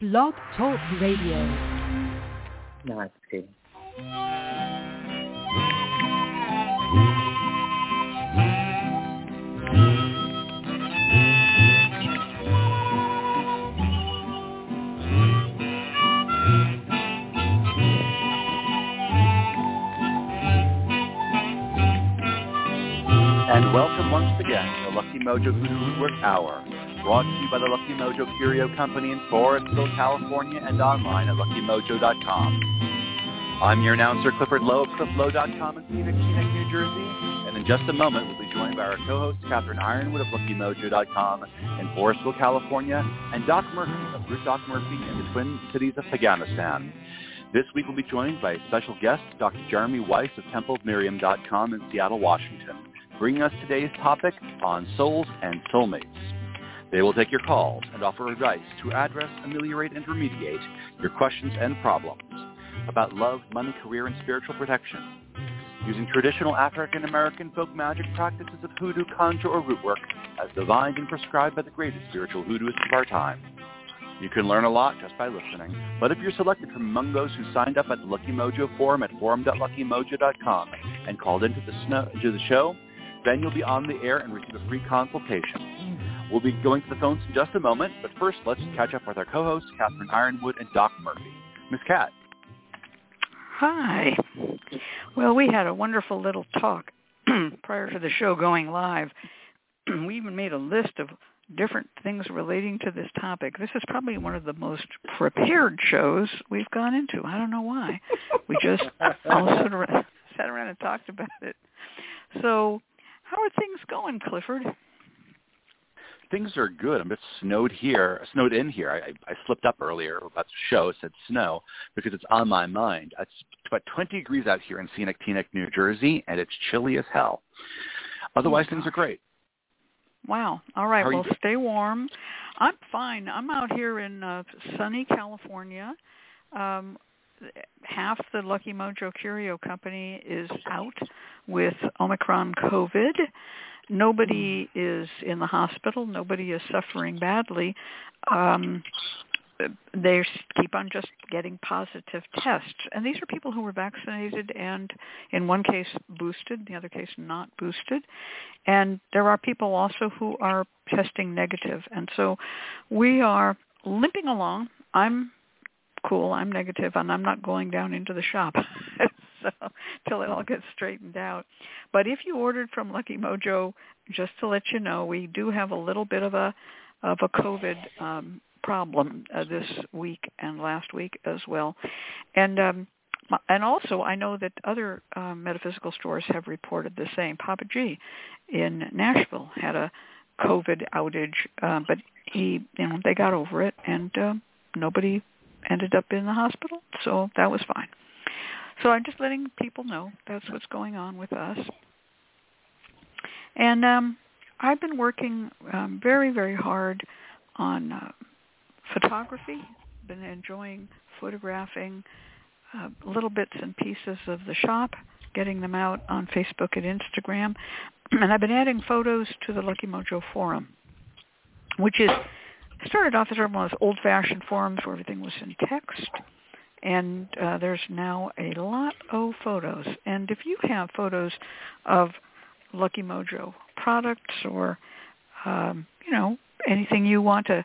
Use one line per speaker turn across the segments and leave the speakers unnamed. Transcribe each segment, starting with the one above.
Blog Talk Radio.
Namaste.
And welcome once again to Lucky Mojo Hoodoo Rootwork Hour, brought to you by the Lucky Mojo Curio Company in Forestville, California, and online at luckymojo.com. I'm your announcer, Clifford Lowe of clifflowe.com in Phoenix, New Jersey, and in just a moment we'll be joined by our co-host, Catherine Yronwode of luckymojo.com in Forestville, California, and Doc Murphy of Doc Murphy in the Twin Cities of Afghanistan. This week we'll be joined by a special guest, Dr. Jeremy Weiss of TempleofMiriam.com in Seattle, Washington bringing us today's topic on souls and soulmates. They will take your calls and offer advice to address, ameliorate, and remediate your questions and problems about love, money, career, and spiritual protection. Using traditional African American folk magic practices of hoodoo, conjure, or root work as divined and prescribed by the greatest spiritual hoodooists of our time. You can learn a lot just by listening, but if you're selected from among those who signed up at the Lucky Mojo forum at forum.luckymojo.com and called into the, snow, to the show, then you'll be on the air and receive a free consultation. We'll be going to the phones in just a moment, but first let's catch up with our co-hosts, Catherine Yronwode and Doc Murphy. Miss Cat.
Hi. Well, we had a wonderful little talk prior to the show going live. we even made a list of different things relating to this topic. This is probably one of the most prepared shows we've gone into. I don't know why. We just all sat around, sat around and talked about it. So how are things going, Clifford?
Things are good. I'm bit snowed here, snowed in here. I, I slipped up earlier about the show. Said snow because it's on my mind. It's about 20 degrees out here in scenic Teaneck, New Jersey, and it's chilly as hell. Otherwise,
Oh,
things are great.
Wow. All right.
How are you
Well, stay warm. I'm fine. I'm out here in uh, sunny California. Um, half the Lucky Mojo Curio Company is out with Omicron COVID. Nobody is in the hospital. Nobody is suffering badly. Um, they keep on just getting positive tests. And these are people who were vaccinated and in one case boosted, the other case not boosted. And there are people also who are testing negative. And so we are limping along. I'm cool. I'm negative and I'm not going down into the shop. till it all gets straightened out. But if you ordered from Lucky Mojo, just to let you know, we do have a little bit of a of a COVID um, problem uh, this week and last week as well, and um, and also I know that other um, metaphysical stores have reported the same. Papa G in Nashville had a COVID outage, uh, but he you know they got over it and uh, nobody ended up in the hospital, so that was fine. So I'm just letting people know that's what's going on with us. And um, I've been working um, very, very hard on uh, photography. Been enjoying photographing uh, little bits and pieces of the shop, getting them out on Facebook and Instagram, and I've been adding photos to the Lucky Mojo forum, which is started off as one of those old-fashioned forums where everything was in text, and uh, there's now a lot of photos. And if you have photos of Lucky Mojo products or um, you know anything you want to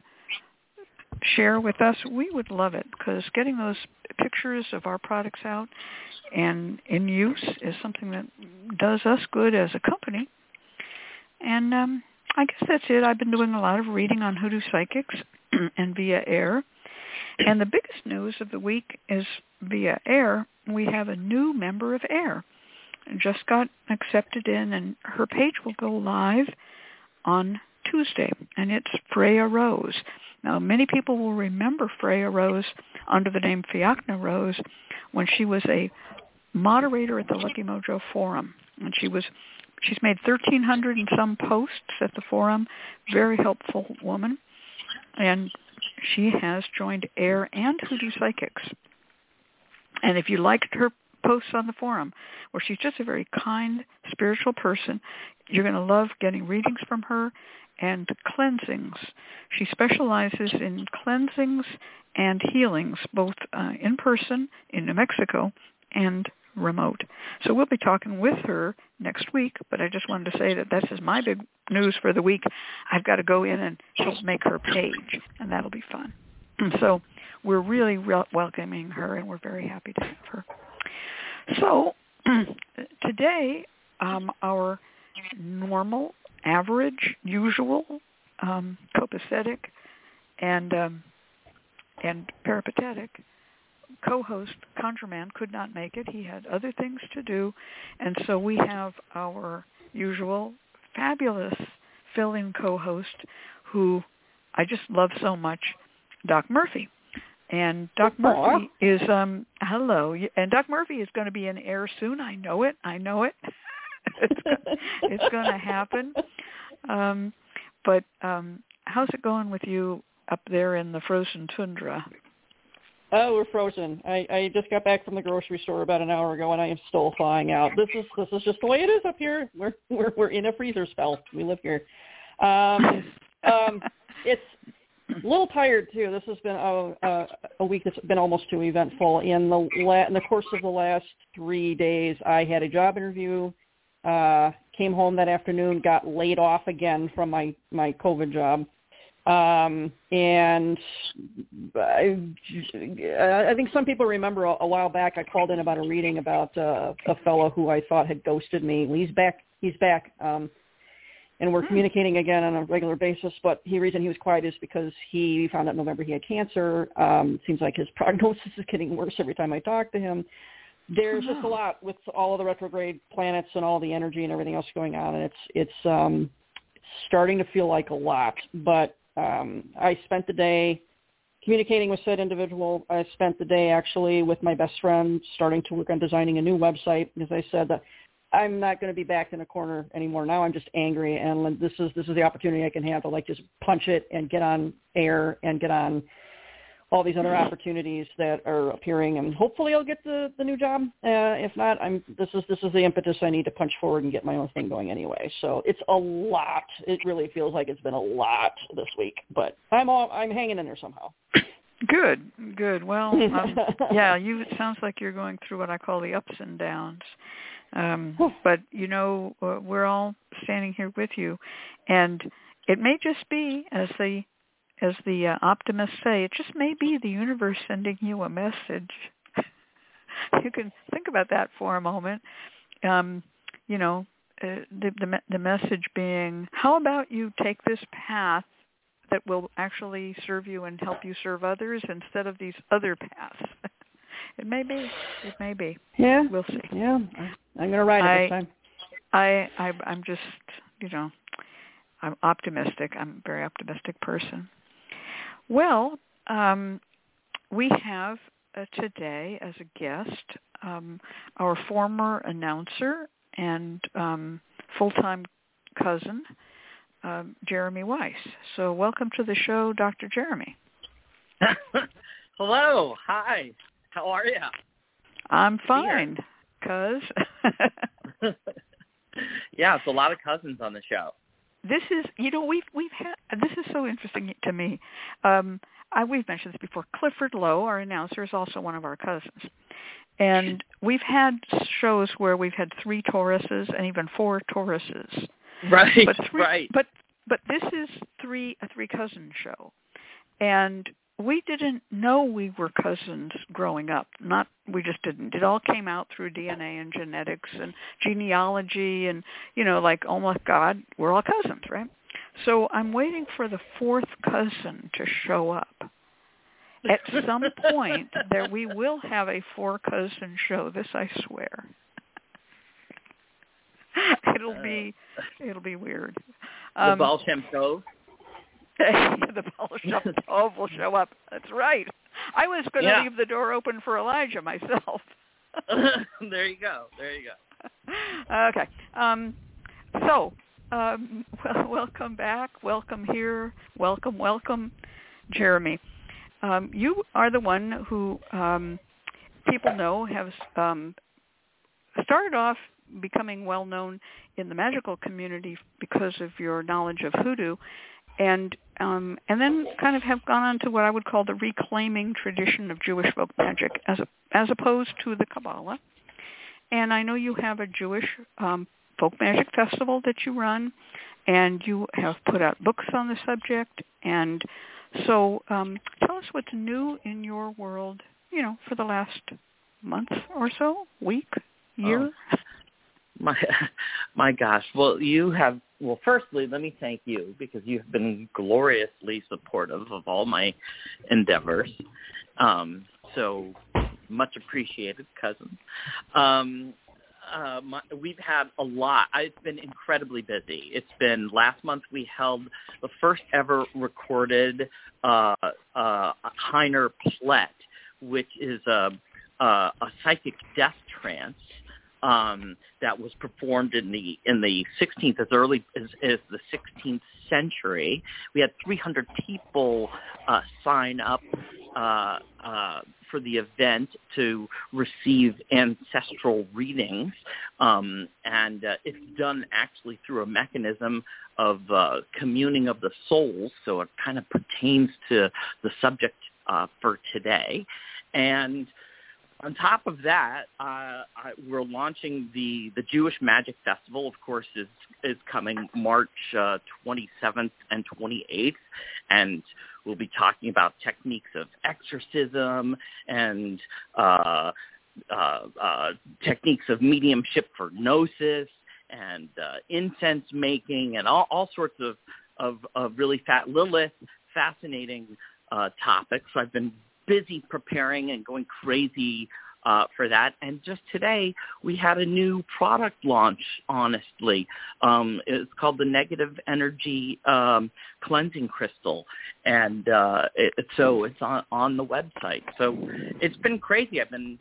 share with us, we would love it because getting those pictures of our products out and in use is something that does us good as a company. And um, I guess that's it. I've been doing a lot of reading on Hoodoo Psychics and via AIRR. And the biggest news of the week is via AIRR. We have a new member of AIRR. Just got accepted in, and her page will go live on Tuesday, and it's Freya Rose. Now, many people will remember Freya Rose under the name Fiachna Rose when she was a moderator at the Lucky Mojo Forum, and she was she's made 1,300 and some posts at the forum. Very helpful woman, and she has joined AIRR and Hoodoo Psychics. And if you liked her posts on the forum where she's just a very kind, spiritual person. You're going to love getting readings from her and cleansings. She specializes in cleansings and healings, both uh, in person in New Mexico and remote. So we'll be talking with her next week, but I just wanted to say that this is my big news for the week. I've got to go in and help make her page, and that'll be fun. so we're really re- welcoming her, and we're very happy to have her. So today, um, our normal, average, usual, um, copacetic, and um, and peripatetic co-host ConjureMan could not make it. He had other things to do, and so we have our usual fabulous fill-in co-host who I just love so much, Doc Murphy. And Doc Murphy is um hello, and Doc Murphy is going to be in AIRR soon. I know it. I know it. it's it's going to happen. Um, but um, how's it going with you up there in the frozen tundra?
Oh, we're frozen. I, I just got back from the grocery store about an hour ago, and I am still thawing out. This is this is just the way it is up here. We're we're we're in a freezer spell. We live here. Um, um, it's a little tired too. This has been a, a, a week that's been almost too eventful. In the la- in the course of the last three days, I had a job interview. Uh, came home that afternoon, got laid off again from my my COVID job um, and I, I think some people remember a, a while back I called in about a reading about uh, a fellow who I thought had ghosted me. He's back. He's back. Um, and we're hmm. communicating again on a regular basis. But the reason he was quiet is because he found out in November he had cancer. Um, seems like his prognosis is getting worse every time I talk to him. There's just a lot with all of the retrograde planets and all the energy and everything else going on, and it's it's um, starting to feel like a lot. But um, I spent the day communicating with said individual. I spent the day actually with my best friend starting to work on designing a new website As I said that I'm not going to be backed in a corner anymore. Now I'm just angry and this is this is the opportunity I can to like just punch it and get on AIRR and get on all these other opportunities that are appearing, and hopefully I'll get the the new job. Uh, if not, I'm this is this is the impetus I need to punch forward and get my own thing going anyway. So it's a lot. It really feels like it's been a lot this week, but I'm all I'm hanging in there somehow.
Good, good. Well, um, yeah, you. It sounds like you're going through what I call the ups and downs. Um, but you know, uh, we're all standing here with you, and it may just be as the as the uh, optimists say, it just may be the universe sending you a message. you can think about that for a moment. Um, you know, uh, the, the the message being, how about you take this path that will actually serve you and help you serve others instead of these other paths. it may be. It may be.
Yeah.
We'll see.
Yeah. I'm going to write it
I,
this time.
I, I I'm just, you know, I'm optimistic. I'm a very optimistic person. Well, um, we have uh, today as a guest um, our former announcer and um, full-time cousin, um, Jeremy Weiss. So welcome to the show, Dr. Jeremy.
Hello. Hi. How are you?
I'm fine, cuz.
yeah, it's a lot of cousins on the show
this is you know we've we've had this is so interesting to me. Um, I, we've mentioned this before. Clifford Lowe, our announcer, is also one of our cousins, and we've had shows where we've had three Tauruses and even four Tauruses.
Right.
But three,
right.
But but this is three a three cousin show, and we didn't know we were cousins growing up. Not we just didn't. It all came out through DNA and genetics and genealogy and you know like oh my god, we're all cousins, right? So I'm waiting for the fourth cousin to show up. At some point there we will have a four cousin show, this I swear. it'll be it'll be weird.
Um, the Baal Shem Tov?
the Tov will show up. That's right. I was going to
yeah.
leave the door open for Elijah myself.
there you go. There you
go. Okay. Um, so, um, well, welcome back. Welcome here. Welcome, welcome, Jeremy. Um, you are the one who um, people know has um, started off becoming well known in the magical community because of your knowledge of hoodoo and um, and then kind of have gone on to what I would call the reclaiming tradition of Jewish folk magic as a, as opposed to the Kabbalah. And I know you have a Jewish um, folk magic festival that you run, and you have put out books on the subject. And so, um, tell us what's new in your world. You know, for the last month or so, week, year.
Oh, my, my gosh. Well, you have. Well, firstly, let me thank you because you've been gloriously supportive of all my endeavors. Um, so much appreciated, cousin. Um, uh, my, we've had a lot. I've been incredibly busy. It's been last month we held the first ever recorded uh, uh, Heiner Plett, which is a, a, a psychic death trance um, that was performed in the in the 16th as early as, as the 16th century. We had 300 people uh, sign up uh, uh, for the event to receive ancestral readings, um, and uh, it's done actually through a mechanism of uh, communing of the souls. So it kind of pertains to the subject uh, for today, and on top of that, uh, I, we're launching the the Jewish Magic Festival. Of course, is is coming March uh, 27th and 28th, and we'll be talking about techniques of exorcism and uh, uh, uh, techniques of mediumship for gnosis and uh, incense making and all, all sorts of, of, of really fat Lilith fascinating uh, topics. I've been busy preparing and going crazy uh, for that. And just today, we had a new product launch, honestly. Um, it's called the Negative Energy um, Cleansing Crystal. And uh, it, so it's on, on the website. So it's been crazy. I've been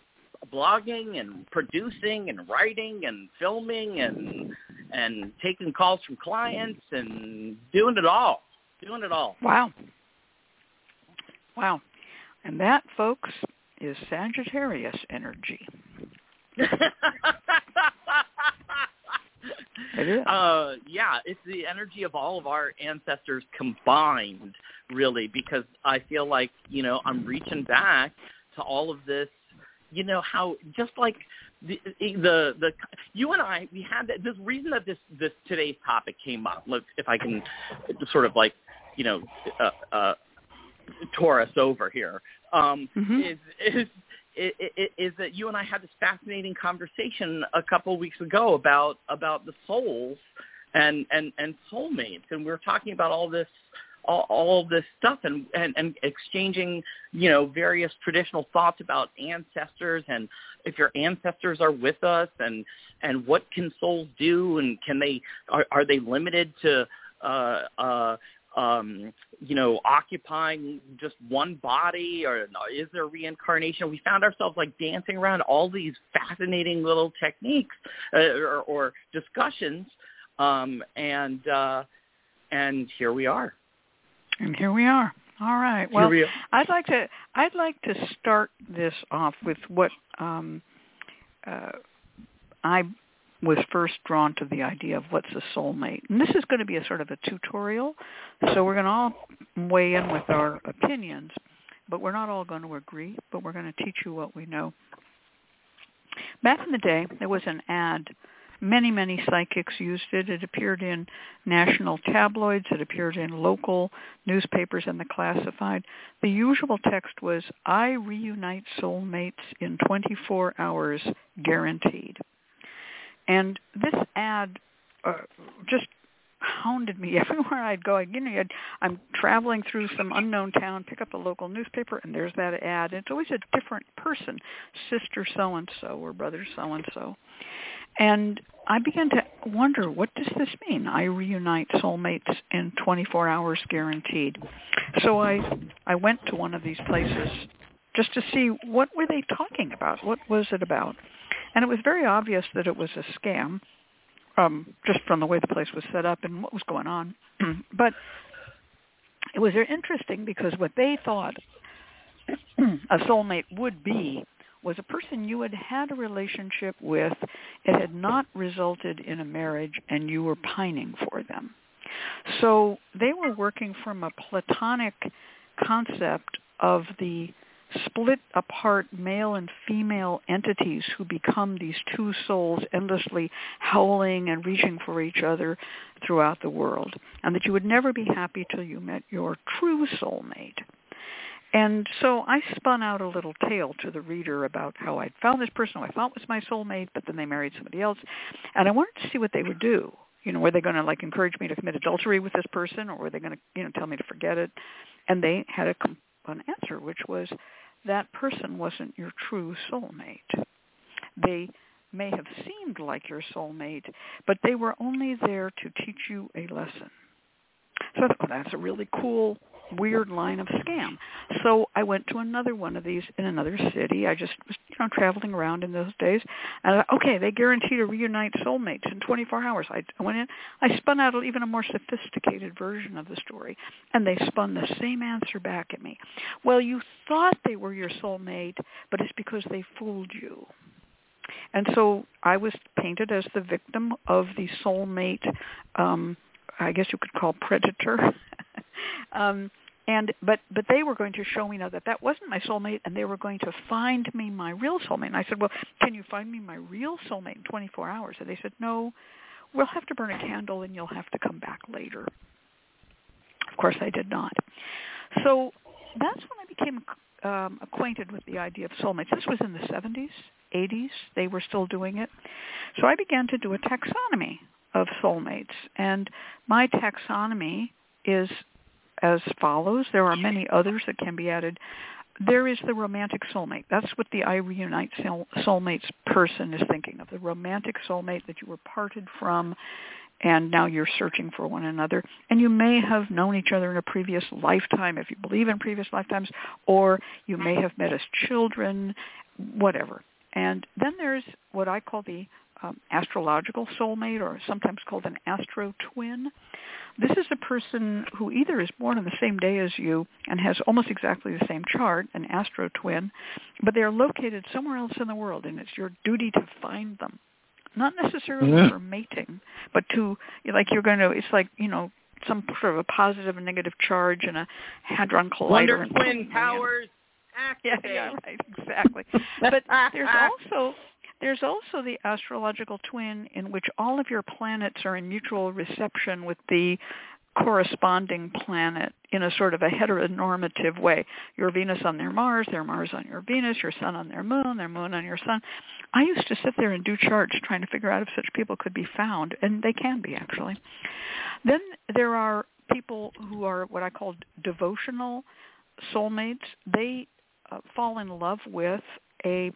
blogging and producing and writing and filming and and taking calls from clients and doing it all doing it all
wow wow and that, folks, is Sagittarius energy. it is.
Uh, yeah, it's the energy of all of our ancestors combined, really, because I feel like, you know, I'm reaching back to all of this, you know, how just like the the the you and I we had that this reason that this this today's topic came up. Look, if I can sort of like, you know, uh, uh tore us over here um, mm-hmm. is, is is, is that you and I had this fascinating conversation a couple of weeks ago about about the souls and and and soulmates, and we were talking about all this all, all this stuff and, and and exchanging you know various traditional thoughts about ancestors and if your ancestors are with us and and what can souls do and can they are are they limited to uh uh um, you know, occupying just one body, or is there reincarnation? We found ourselves like dancing around all these fascinating little techniques uh, or, or discussions, um, and uh, and here we are.
And here we are. All right. Well, we I'd like to I'd like to start this off with what um, uh, I was first drawn to the idea of what's a soulmate. And this is going to be a sort of a tutorial, so we're going to all weigh in with our opinions, but we're not all going to agree, but we're going to teach you what we know. Back in the day, there was an ad. Many, many psychics used it. It appeared in national tabloids. It appeared in local newspapers and the classified. The usual text was, I reunite soulmates in 24 hours, guaranteed. And this ad uh, just hounded me everywhere I'd go. You know, I'd, I'm traveling through some unknown town, pick up a local newspaper, and there's that ad. It's always a different person, sister so and so or brother so and so. And I began to wonder, what does this mean? I reunite soulmates in 24 hours guaranteed. So I I went to one of these places just to see what were they talking about? What was it about? And it was very obvious that it was a scam, um, just from the way the place was set up and what was going on. but it was interesting because what they thought a soulmate would be was a person you had had a relationship with. It had not resulted in a marriage, and you were pining for them. So they were working from a platonic concept of the split apart male and female entities who become these two souls endlessly howling and reaching for each other throughout the world. And that you would never be happy till you met your true soulmate. And so I spun out a little tale to the reader about how I'd found this person who I thought was my soulmate, but then they married somebody else. And I wanted to see what they would do. You know, were they going to like encourage me to commit adultery with this person, or were they going to, you know, tell me to forget it? And they had a, an answer, which was that person wasn't your true soulmate. They may have seemed like your soulmate, but they were only there to teach you a lesson. So oh, that's a really cool weird line of scam. So I went to another one of these in another city. I just was, you know, traveling around in those days. And I thought, okay, they guarantee to reunite soulmates in 24 hours. I went in, I spun out even a more sophisticated version of the story, and they spun the same answer back at me. Well, you thought they were your soulmate, but it's because they fooled you. And so I was painted as the victim of the soulmate um I guess you could call predator. um, and but but they were going to show me now that that wasn't my soulmate and they were going to find me my real soulmate. And i said well can you find me my real soulmate in 24 hours? And they said no we'll have to burn a candle and you'll have to come back later. Of course i did not. So that's when i became um, acquainted with the idea of soulmates. This was in the 70s 80s they were still doing it. So i began to do a taxonomy of soulmates. And my taxonomy is as follows. There are many others that can be added. There is the romantic soulmate. That's what the I reunite soulmates person is thinking of, the romantic soulmate that you were parted from and now you're searching for one another. And you may have known each other in a previous lifetime, if you believe in previous lifetimes, or you may have met as children, whatever. And then there's what I call the um, astrological soulmate, or sometimes called an astro twin. This is a person who either is born on the same day as you and has almost exactly the same chart, an astro twin, but they are located somewhere else in the world, and it's your duty to find them. Not necessarily yeah. for mating, but to like you're going to. It's like you know some sort of a positive and negative charge and a hadron collider.
Wonder twin powers.
Yeah, yeah, right, exactly. but there's also there's also the astrological twin in which all of your planets are in mutual reception with the corresponding planet in a sort of a heteronormative way. Your Venus on their Mars, their Mars on your Venus, your Sun on their Moon, their Moon on your Sun. I used to sit there and do charts trying to figure out if such people could be found, and they can be actually. Then there are people who are what I call devotional soulmates. They uh, fall in love with a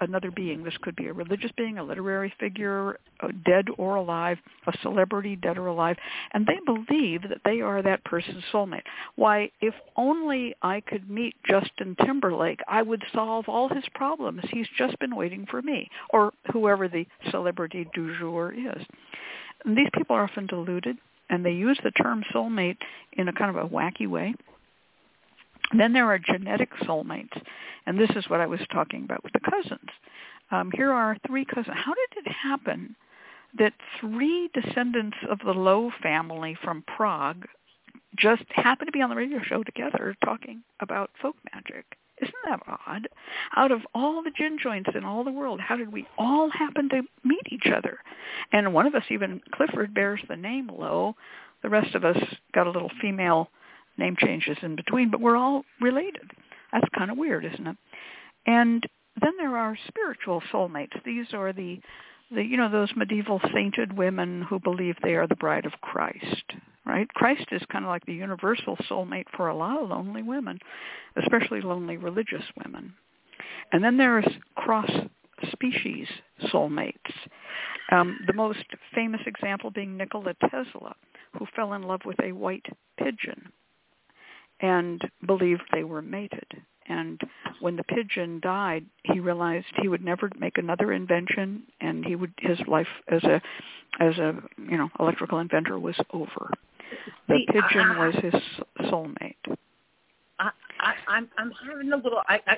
another being. This could be a religious being, a literary figure, dead or alive, a celebrity, dead or alive, and they believe that they are that person's soulmate. Why, if only I could meet Justin Timberlake, I would solve all his problems. He's just been waiting for me, or whoever the celebrity du jour is. And these people are often deluded, and they use the term soulmate in a kind of a wacky way. Then there are genetic soulmates, and this is what I was talking about with the cousins. Um, here are three cousins. How did it happen that three descendants of the Lowe family from Prague just happened to be on the radio show together talking about folk magic? Isn't that odd? Out of all the gin joints in all the world, how did we all happen to meet each other? And one of us, even Clifford, bears the name Lowe. The rest of us got a little female name changes in between, but we're all related. That's kind of weird, isn't it? And then there are spiritual soulmates. These are the, the you know those medieval sainted women who believe they are the bride of Christ, right? Christ is kind of like the universal soulmate for a lot of lonely women, especially lonely religious women. And then there's cross species soulmates. Um, the most famous example being Nikola Tesla, who fell in love with a white pigeon and believed they were mated. And when the pigeon died, he realized he would never make another invention, and he would his life as a as a you know electrical inventor was over. The
See,
pigeon
I,
was his soulmate.
I, I, I'm I'm having a little. I, I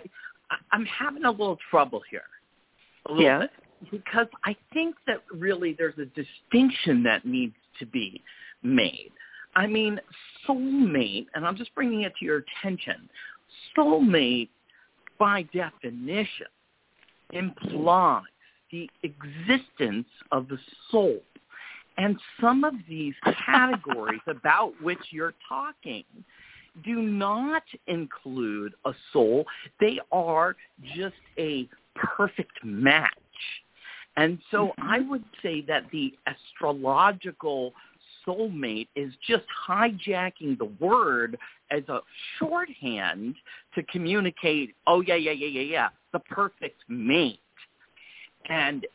I'm having a little trouble here. A little
Yeah.
bit. Because I think that really there's a distinction that needs to be made. I mean, soulmate, and I'm just bringing it to your attention. Soulmate, by definition, implies the existence of the soul. And some of these categories about which you're talking do not include a soul. They are just a perfect match. And so mm-hmm. I would say that the astrological soulmate is just hijacking the word as a shorthand to communicate, oh, yeah, yeah, yeah, yeah, yeah, the perfect mate. And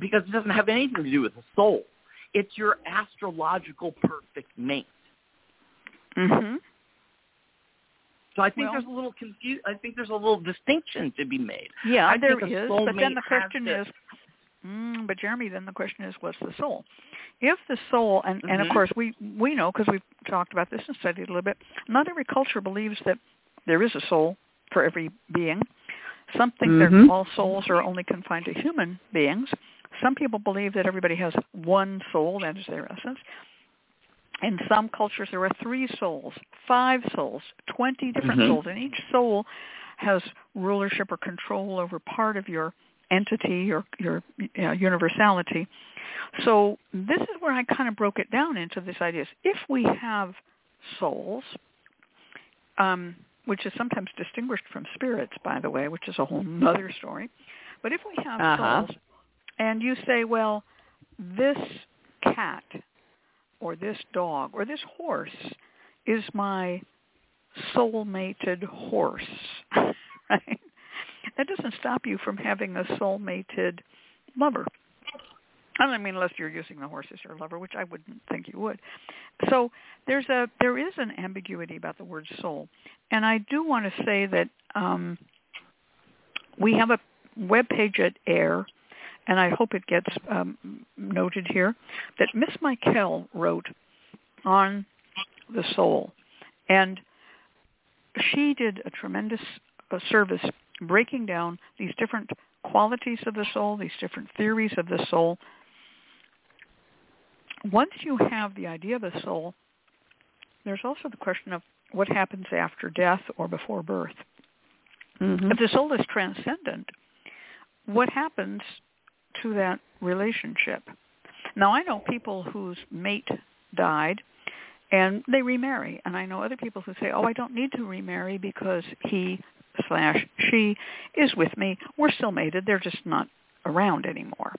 because it doesn't have anything to do with the soul. It's your astrological perfect mate.
Mm-hmm.
So I think
Well-
there's a little confu- I think there's a little distinction to be made.
Yeah,
I
there is. But then the question
to-
is, mm, but Jeremy, then the question is, what's the soul? If the soul, and, and of
Mhm.
course we we know because we've talked about this and studied a little bit. Not every culture believes that there is a soul for every being. Some think
Mhm.
that all souls are only confined to human beings. Some people believe that everybody has one soul, that is their essence. In some cultures, there are three souls, five souls, 20 different
Mhm.
souls, and each soul has rulership or control over part of your entity, or your your uh, universality. So this is where I kind of broke it down into this idea: if we have souls, um, which is sometimes distinguished from spirits, by the way, which is a whole other story. But if we have
Uh-huh.
souls, and you say, well, this cat or this dog or this horse is my soul-mated horse, right? That doesn't stop you from having a soul-mated lover. I mean, unless you're using the horse as your lover, which I wouldn't think you would. So there's a there is an ambiguity about the word soul, and I do want to say that um, we have a web page at AIRR, and I hope it gets um, noted here that Miss Michael wrote on the soul, and she did a tremendous uh, service breaking down these different qualities of the soul, these different theories of the soul. Once you have the idea of a soul, there's also the question of what happens after death or before birth.
Mm-hmm.
If the soul is transcendent, what happens to that relationship? Now, I know people whose mate died and they remarry, and I know other people who say, "Oh, I don't need to remarry because he slash she is with me. We're still mated. They're just not around anymore."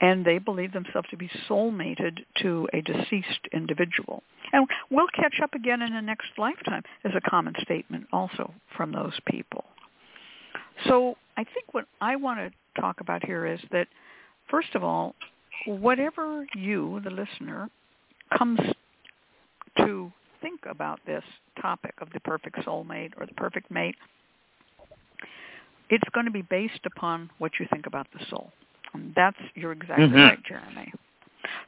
And they believe themselves to be soul-mated to a deceased individual. And we'll catch up again in the next lifetime is a common statement also from those people. So I think what I want to talk about here is that, first of all, whatever you, the listener, comes to think about this topic of the perfect soulmate or the perfect mate, it's going to be based upon what you think about the soul. And that's, you're exactly
Mhm.
right, Jeremy.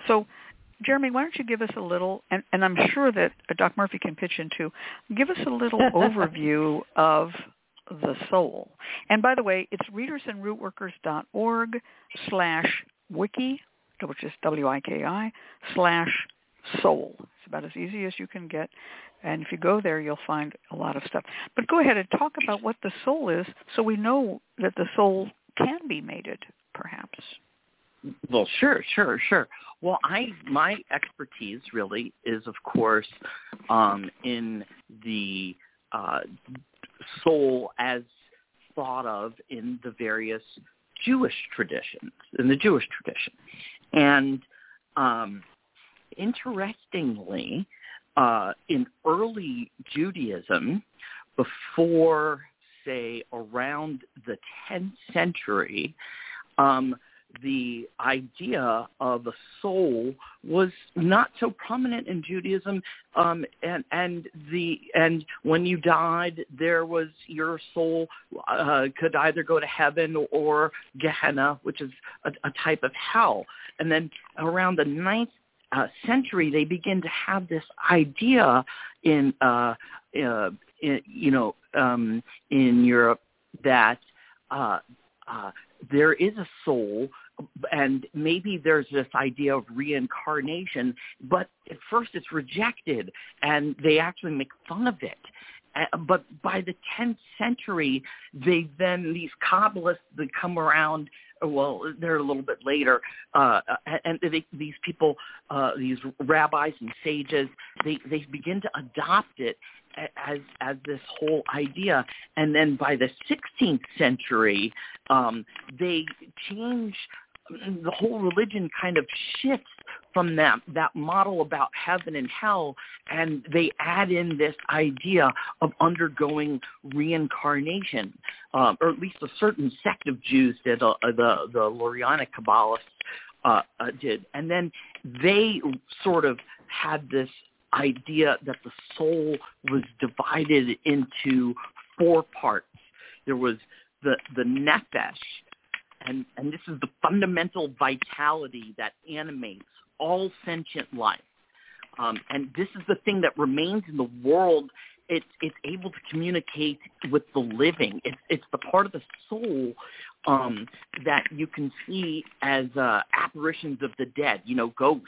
So, Jeremy, why don't you give us a little, and, and I'm sure that uh, Doc Murphy can pitch in too, give us a little overview of the soul. And by the way, it's readersandrootworkers.org slash wiki, which is W-I-K-I, slash soul. It's about as easy as you can get. And if you go there, you'll find a lot of stuff. But go ahead and talk about what the soul is so we know that the soul can be mated, perhaps.
Well, sure, sure, sure. Well, I my expertise really is, of course, um, in the uh, soul as thought of in the various Jewish traditions, in the Jewish tradition, and um, interestingly, uh, in early Judaism, before say around the 10th century, um, the idea of a soul was not so prominent in Judaism, um, and and the and when you died, there was your soul uh, could either go to heaven or Gehenna, which is a, a type of hell. And then around the ninth uh, century, they begin to have this idea in, uh, uh, in you know um, in Europe that uh, uh, there is a soul and maybe there's this idea of reincarnation, but at first it's rejected and they actually make fun of it. Uh, but by the 10th century, they then, these Kabbalists that come around, well, they're a little bit later, uh, and they, these people, uh, these rabbis and sages, they, they begin to adopt it as as this whole idea. And then by the 16th century, um, they change the whole religion kind of shifts from that that model about heaven and hell and they add in this idea of undergoing reincarnation um, or at least a certain sect of jews did uh, the the lurianic kabbalists uh, uh, did and then they sort of had this idea that the soul was divided into four parts. There was the the nefesh, and and this is the fundamental vitality that animates all sentient life. Um, and this is the thing that remains in the world. It's it's able to communicate with the living. It's it's the part of the soul um, that you can see as uh, apparitions of the dead, you know, ghosts.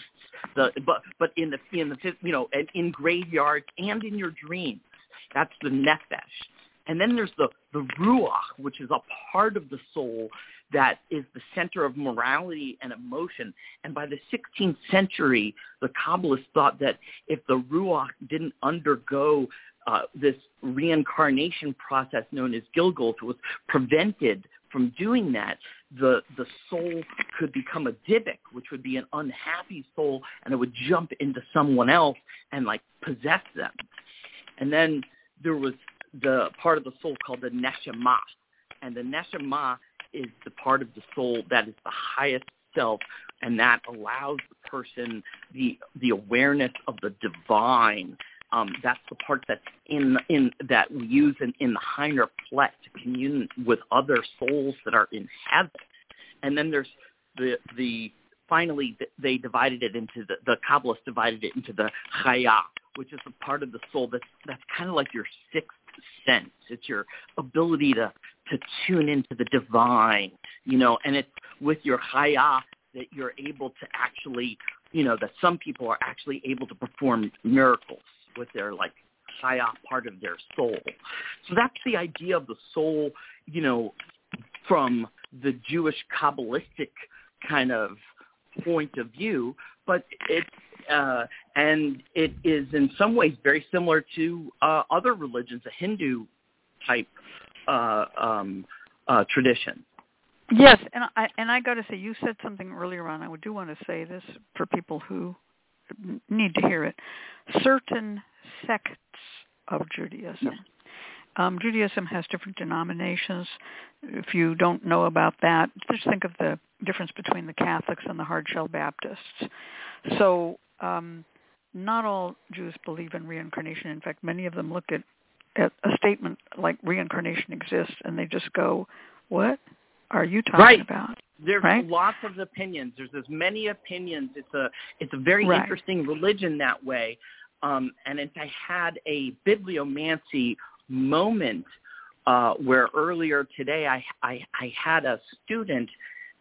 The but but in the in the you know in graveyards and in your dreams. That's the nefesh. And then there's the the ruach, which is a part of the soul that is the center of morality and emotion. And by the 16th century, the Kabbalists thought that if the ruach didn't undergo uh, this reincarnation process known as Gilgul, if it was prevented from doing that, the the soul could become a dybbuk, which would be an unhappy soul, and it would jump into someone else and like possess them. And then there was the part of the soul called the neshama, and the neshama is the part of the soul that is the highest self, and that allows the person the the awareness of the divine um, that's the part that's in in that we use in, in the Higher Plet to commune with other souls that are in heaven. And then there's the the finally they divided it into the the Kabbalists divided it into the Chaya, which is a part of the soul that's that's kind of like your sixth sense. It's your ability to to tune into the divine, you know, and it's with your Chaya that you're able to actually, you know, that some people are actually able to perform miracles with their like up part of their soul. So that's the idea of the soul, you know, from the Jewish Kabbalistic kind of point of view, but it uh, and it is in some ways very similar to uh, other religions, a Hindu type uh, um, uh, tradition.
Yes, and I and I got to say, you said something earlier on. I do want to say this for people who need to hear it. Certain sects of Judaism. Um, Judaism has different denominations. If you don't know about that, just think of the difference between the Catholics and the Hardshell Baptists. So um, not all Jews believe in reincarnation. In fact, many of them look at, at a statement like reincarnation exists and they just go, what are you talking
right.
about?
There's
right?
lots of opinions. There's as many opinions. It's a it's a very
right.
interesting religion that way. Um, and I had a bibliomancy moment uh, where earlier today I, I, I had a student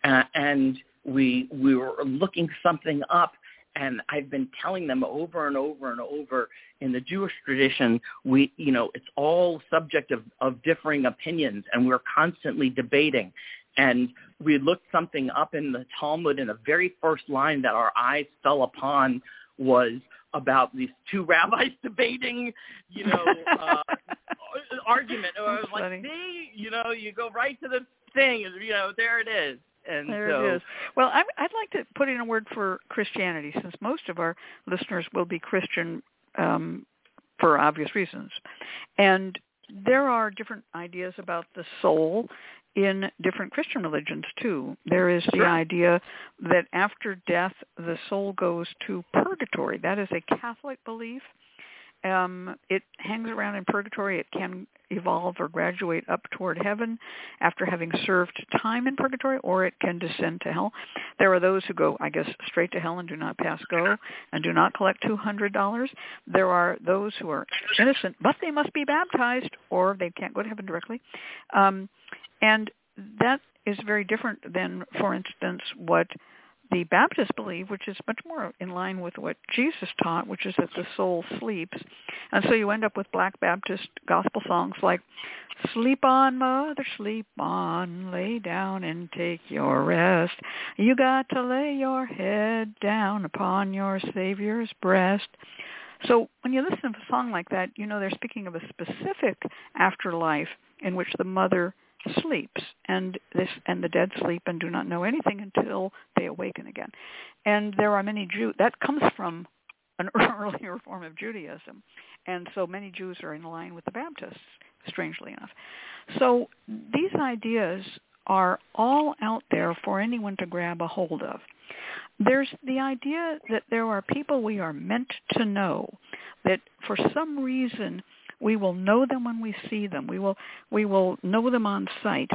uh, and we we were looking something up and I've been telling them over and over and over in the Jewish tradition, we, you know, it's all subject of, of differing opinions, and we're constantly debating. And we looked something up in the Talmud, and the very first line that our eyes fell upon was about these two rabbis debating, you know, uh, argument. Or I was like,
funny.
see, you know, you go right to the thing, you know, there it is. And
there
so,
it is. Well, I, I'd like to put in a word for Christianity, since most of our listeners will be Christian um, for obvious reasons, and there are different ideas about the soul in different Christian religions too. There is the idea that after death the soul goes to purgatory. That is a Catholic belief. Um, it hangs around in purgatory. It can evolve or graduate up toward heaven after having served time in purgatory, or it can descend to hell. There are those who go, I guess, straight to hell and do not pass go and do not collect $200. There are those who are innocent, but they must be baptized, or they can't go to heaven directly. Um, and that is very different than, for instance, what the Baptists believe, which is much more in line with what Jesus taught, which is that the soul sleeps. And so you end up with Black Baptist gospel songs like, Sleep on, mother, sleep on, lay down and take your rest. You got to lay your head down upon your Savior's breast. So when you listen to a song like that, you know they're speaking of a specific afterlife in which the mother sleeps and this and the dead sleep and do not know anything until they awaken again. And there are many Jews that comes from an earlier form of Judaism. And so many Jews are in line with the Baptists, strangely enough. So these ideas are all out there for anyone to grab a hold of. There's the idea that there are people we are meant to know, that for some reason we will know them when we see them. We will we will know them on sight.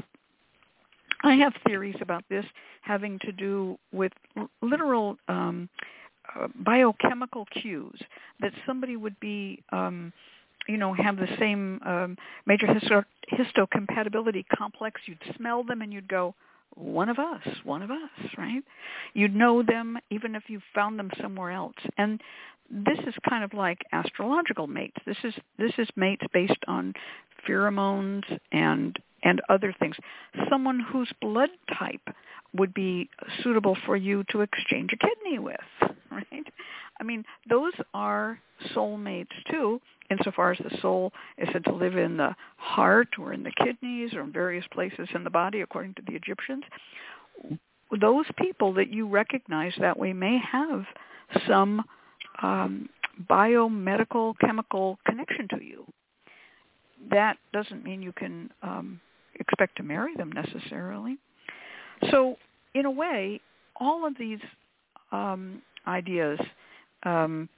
I have theories about this having to do with literal um, uh, biochemical cues that somebody would be um, you know have the same um, major histo- histocompatibility complex you'd smell them and you'd go one of us one of us right you'd know them even if you found them somewhere else and this is kind of like astrological mates. This is this is mates based on pheromones and and other things. Someone whose blood type would be suitable for you to exchange a kidney with, right? I mean, those are soulmates too, insofar as the soul is said to live in the heart or in the kidneys or in various places in the body, according to the Egyptians. Those people that you recognize that way may have some um, biomedical chemical connection to you. That doesn't mean you can um, expect to marry them necessarily. So, in a way, all of these um, ideas um,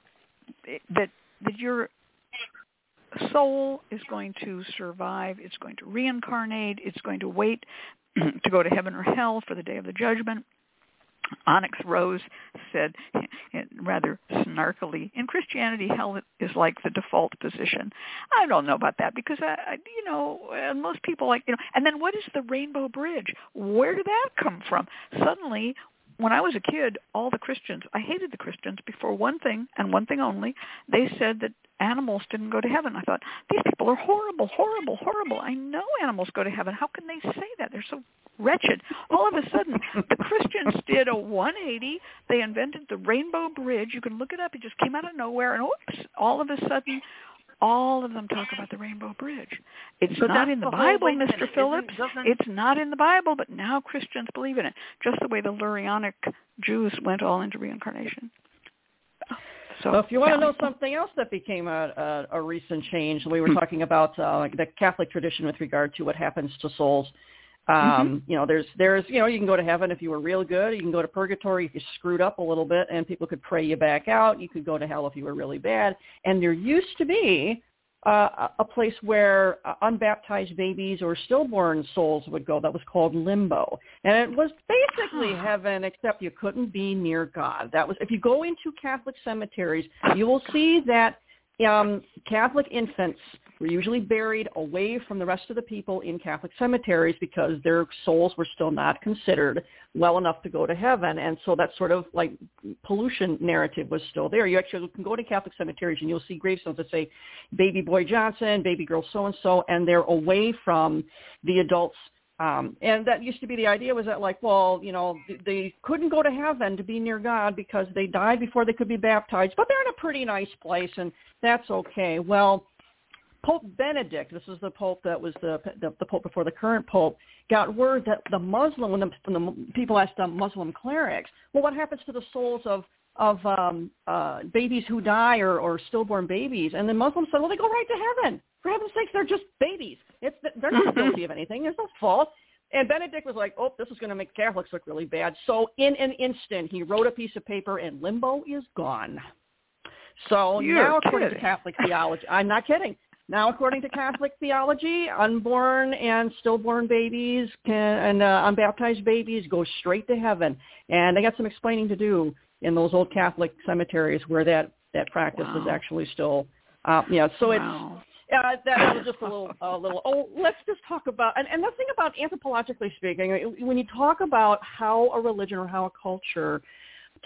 that that your soul is going to survive, it's going to reincarnate, it's going to wait to go to heaven or hell for the day of the judgment, Onyx Rose said rather snarkily, in Christianity, hell is like the default position. I don't know about that because, I, I, you know, most people like, you know, and then what is the Rainbow Bridge? Where did that come from? Suddenly, when I was a kid, all the Christians, I hated the Christians before one thing and one thing only. They said that animals didn't go to heaven. I thought, these people are horrible, horrible, horrible. I know animals go to heaven. How can they say that? They're so wretched. All of a sudden, the Christians did a 180. They invented the Rainbow Bridge. You can look it up. It just came out of nowhere, and oops, all of a sudden, all of them talk about the Rainbow Bridge. It's
but
not in the,
the
Bible, Mr. Phillips. It's not in the Bible, but now Christians believe in it, just the way the Lurianic Jews went all into reincarnation. So,
well, if you want
yeah.
to know something else that became a, a, a recent change, we were talking about uh, the Catholic tradition with regard to what happens to souls. Um,
Mm-hmm.
You know, there's there's you know you can go to heaven if you were real good. You can go to purgatory if you screwed up a little bit, and people could pray you back out. You could go to hell if you were really bad. And there used to be uh, a place where uh, unbaptized babies or stillborn souls would go. That was called limbo, and it was basically
Huh.
heaven, except you couldn't be near God. That was if you go into Catholic cemeteries, you will see that um, Catholic infants were usually buried away from the rest of the people in Catholic cemeteries because their souls were still not considered well enough to go to heaven. And so that sort of like pollution narrative was still there. You actually can go to Catholic cemeteries and you'll see gravestones that say baby boy Johnson, baby girl so-and-so, and they're away from the adults um, and that used to be the idea was that like, well, you know, they couldn't go to heaven to be near God because they died before they could be baptized, but they're in a pretty nice place and that's okay. Well, Pope Benedict, this is the pope that was the, the the pope before the current pope, got word that the Muslim when the, when the people asked the Muslim clerics, well, what happens to the souls of of um, uh, babies who die or, or stillborn babies? And the Muslims said, well, they go right to heaven. For heaven's sakes, they're just babies. It's they're not guilty of anything. There's no fault. And Benedict was like, oh, this is going to make Catholics look really bad. So in an instant, he wrote a piece of paper, and limbo is gone. So
You're
now, according to. Catholic theology, I'm not kidding. Now, according to Catholic theology, unborn and stillborn babies can, and uh, unbaptized babies go straight to heaven. And they got some explaining to do in those old Catholic cemeteries where that that practice is actually still, uh, yeah. So it's
wow.
Uh, that was just a little, a little. Oh, let's just talk about and, and the thing about anthropologically speaking, when you talk about how a religion or how a culture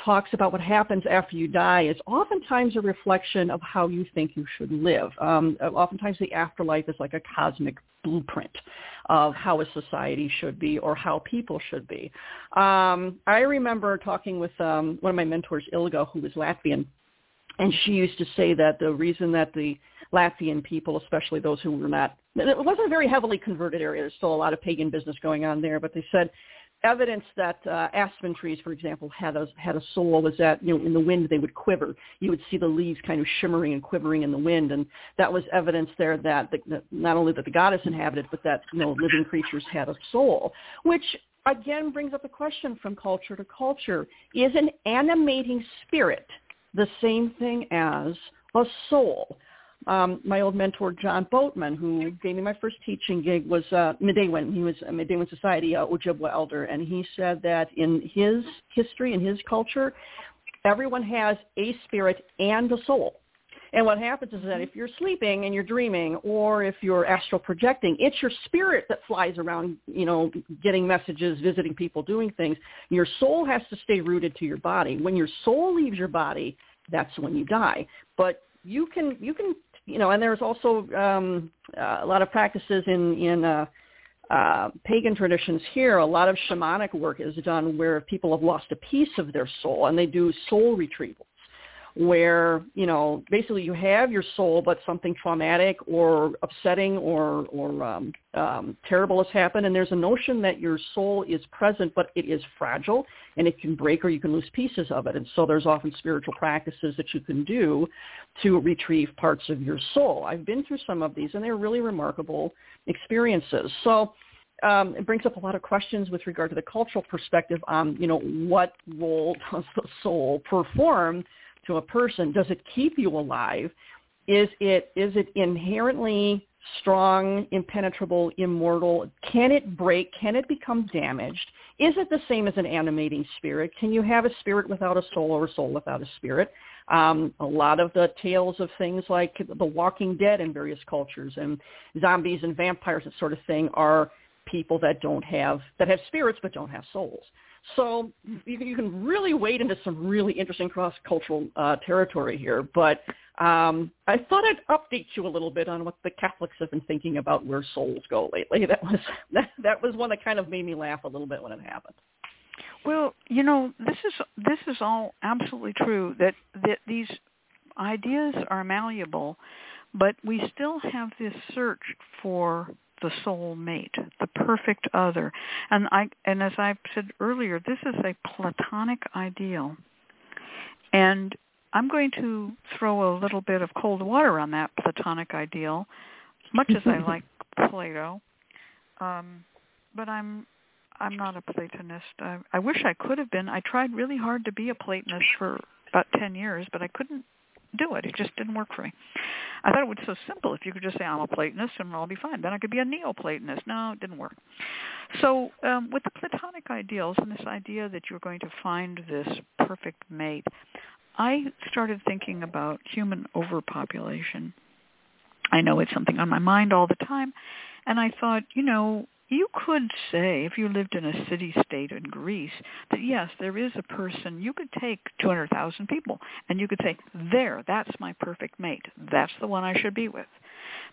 talks about what happens after you die is oftentimes a reflection of how you think you should live. Um, oftentimes the afterlife is like a cosmic blueprint of how a society should be or how people should be. Um, I remember talking with um, one of my mentors, Ilga, who was Latvian, and she used to say that the reason that the Latvian people, especially those who were not, it wasn't a very heavily converted area. There's still a lot of pagan business going on there, but they said evidence that uh, aspen trees, for example, had a had a soul was that you know in the wind they would quiver. You would see the leaves kind of shimmering and quivering in the wind, and that was evidence there that, the, that not only that the goddess inhabited, but that you know living creatures had a soul, which again brings up the question from culture to culture: Is an animating spirit the same thing as a soul? Um, my old mentor John Boatman, who gave me my first teaching gig, was uh, Midewiwin. He was a Midewiwin Society uh, Ojibwa elder, and he said that in his history, in his culture, everyone has a spirit and a soul. And what happens is that if you're sleeping and you're dreaming, or if you're astral projecting, it's your spirit that flies around, you know, getting messages, visiting people, doing things. Your soul has to stay rooted to your body. When your soul leaves your body, that's when you die. But you can you can you know, and there's also um, uh, a lot of practices in in uh, uh, pagan traditions here. A lot of shamanic work is done where people have lost a piece of their soul, and they do soul retrieval where you know basically you have your soul, but something traumatic or upsetting or or um, um, terrible has happened, and there's a notion that your soul is present, but it is fragile and it can break or you can lose pieces of it. And so there's often spiritual practices that you can do to retrieve parts of your soul. I've been through some of these, and they're really remarkable experiences. So. Um, it brings up a lot of questions with regard to the cultural perspective on, you know, what role does the soul perform to a person, does it keep you alive? Is it is it inherently strong, impenetrable, immortal? Can it break? Can it become damaged? Is it the same as an animating spirit? Can you have a spirit without a soul or a soul without a spirit? Um, a lot of the tales of things like The Walking Dead in various cultures and zombies and vampires, that sort of thing, are people that don't have that have spirits but don't have souls. So you, you can really wade into some really interesting cross-cultural uh, territory here. But um, I thought I'd update you a little bit on what the Catholics have been thinking about where souls go lately. That was that, that was one that kind of made me laugh a little bit when it happened.
Well, you know, this is this is all absolutely true that that these ideas are malleable, but we still have this search for the soul mate, the perfect other. And I and as I said earlier, this is a platonic ideal. And I'm going to throw a little bit of cold water on that platonic ideal, much as I like Plato. Um, but I'm I'm not a Platonist. I, I wish I could have been. I tried really hard to be a Platonist for about ten years, but I couldn't do it. It just didn't work for me. I thought it was so simple. If you could just say I'm a Platonist and I'll be fine, then I could be a Neoplatonist. No, it didn't work. So um, with the Platonic ideals and this idea that you're going to find this perfect mate, I started thinking about human overpopulation. I know it's something on my mind all the time, and I thought, you know, you could say, if you lived in a city-state in Greece, that yes, there is a person, you could take 200,000 people, and you could say, there, that's my perfect mate. That's the one I should be with.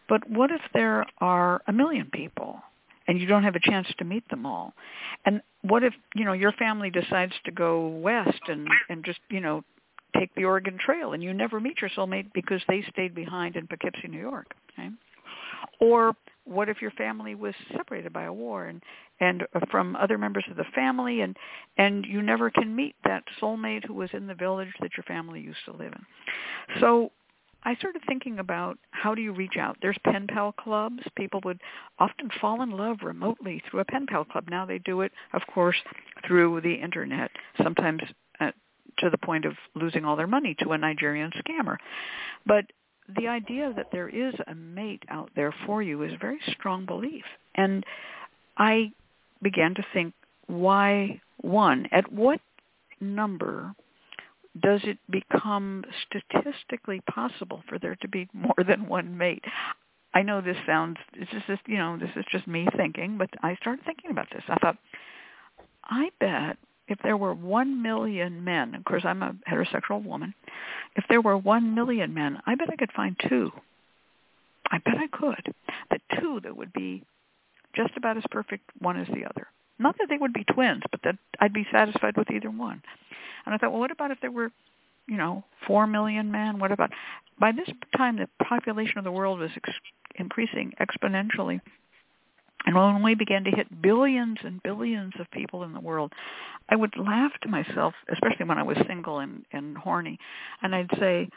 But what if there are a million people? and you don't have a chance to meet them all. And what if, you know, your family decides to go west and and just, you know, take the Oregon Trail and you never meet your soulmate because they stayed behind in Poughkeepsie, New York, okay? Or what if your family was separated by a war and and from other members of the family and and you never can meet that soulmate who was in the village that your family used to live in so I started thinking about how do you reach out. There's pen pal clubs. People would often fall in love remotely through a pen pal club. Now they do it, of course, through the internet, sometimes uh, to the point of losing all their money to a Nigerian scammer. But the idea that there is a mate out there for you is a very strong belief. And I began to think, why one? At what number does it become statistically possible for there to be more than one mate? I know this sounds it's just you know this is just me thinking, but I started thinking about this. I thought, I bet if there were one million men, of course I'm a heterosexual woman, if there were one million men, I bet I could find two. I bet I could. The two that would be just about as perfect one as the other. Not that they would be twins, but that I'd be satisfied with either one. And I thought, well, what about if there were, you know, four million men? What about by this time the population of the world was ex- increasing exponentially, and when we began to hit billions and billions of people in the world, I would laugh to myself, especially when I was single and, and horny, and I'd say,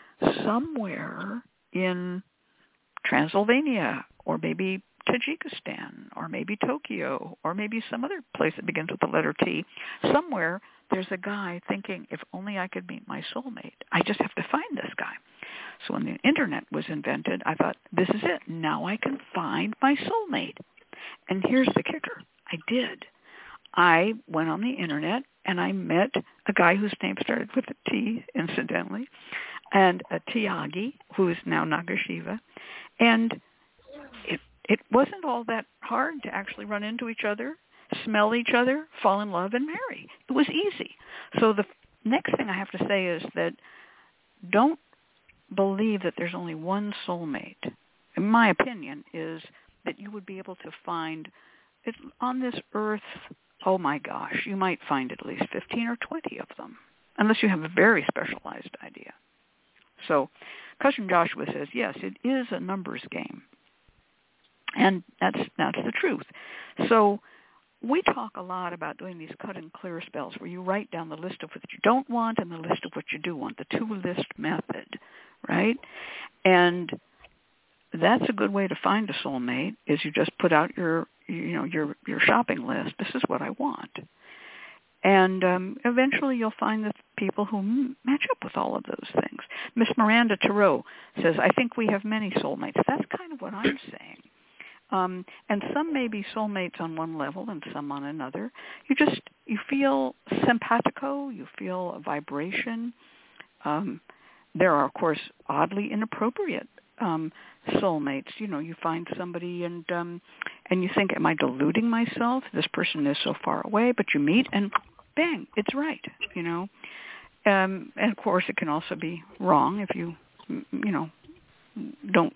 somewhere in Transylvania or maybe Tajikistan or maybe Tokyo or maybe some other place that begins with the letter T, somewhere there's a guy thinking, if only I could meet my soulmate. I just have to find this guy. So when the internet was invented, I thought, this is it. Now I can find my soulmate. And here's the kicker. I did. I went on the internet and I met a guy whose name started with a T, incidentally, and a Tyagi, who is now Nagashiva. And it it wasn't all that hard to actually run into each other, smell each other, fall in love, and marry. It was easy. So the next thing I have to say is that don't believe that there's only one soulmate. In my opinion, is that you would be able to find on this earth. Oh my gosh, you might find at least 15 or 20 of them, unless you have a very specialized idea. So, cousin Joshua says, yes, it is a numbers game, and that's that's the truth. So, we talk a lot about doing these cut and clear spells where you write down the list of what you don't want and the list of what you do want, the two-list method, right? And that's a good way to find a soulmate is you just put out your you know your your shopping list. This is what i want. And um eventually you'll find the people who match up with all of those things. Miss miranda Tarot says i think we have many soulmates. That's kind of what i'm saying. Um and some may be soulmates on one level and some on another. You just you feel simpatico you feel a vibration. Um there are of course oddly inappropriate um soulmates. You know you find somebody and um and you think am i deluding myself? This person is so far away but you meet and bang it's right you know? Um and of course it can also be wrong if you you know don't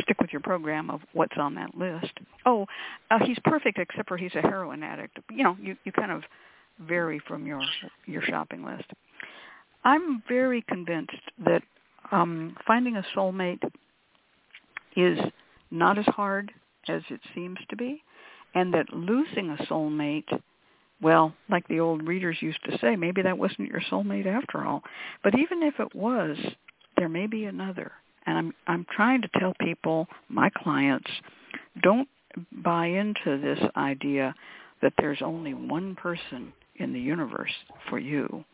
stick with your program of what's on that list. Oh uh, he's perfect except for he's a heroin addict. You know you you kind of vary from your your shopping list. I'm very convinced that um finding a soulmate is not as hard as it seems to be, and that losing a soulmate, well, like the old readers used to say, maybe that wasn't your soulmate after all. But even if it was, there may be another. And I'm I'm trying to tell people, my clients, don't buy into this idea that there's only one person in the universe for you.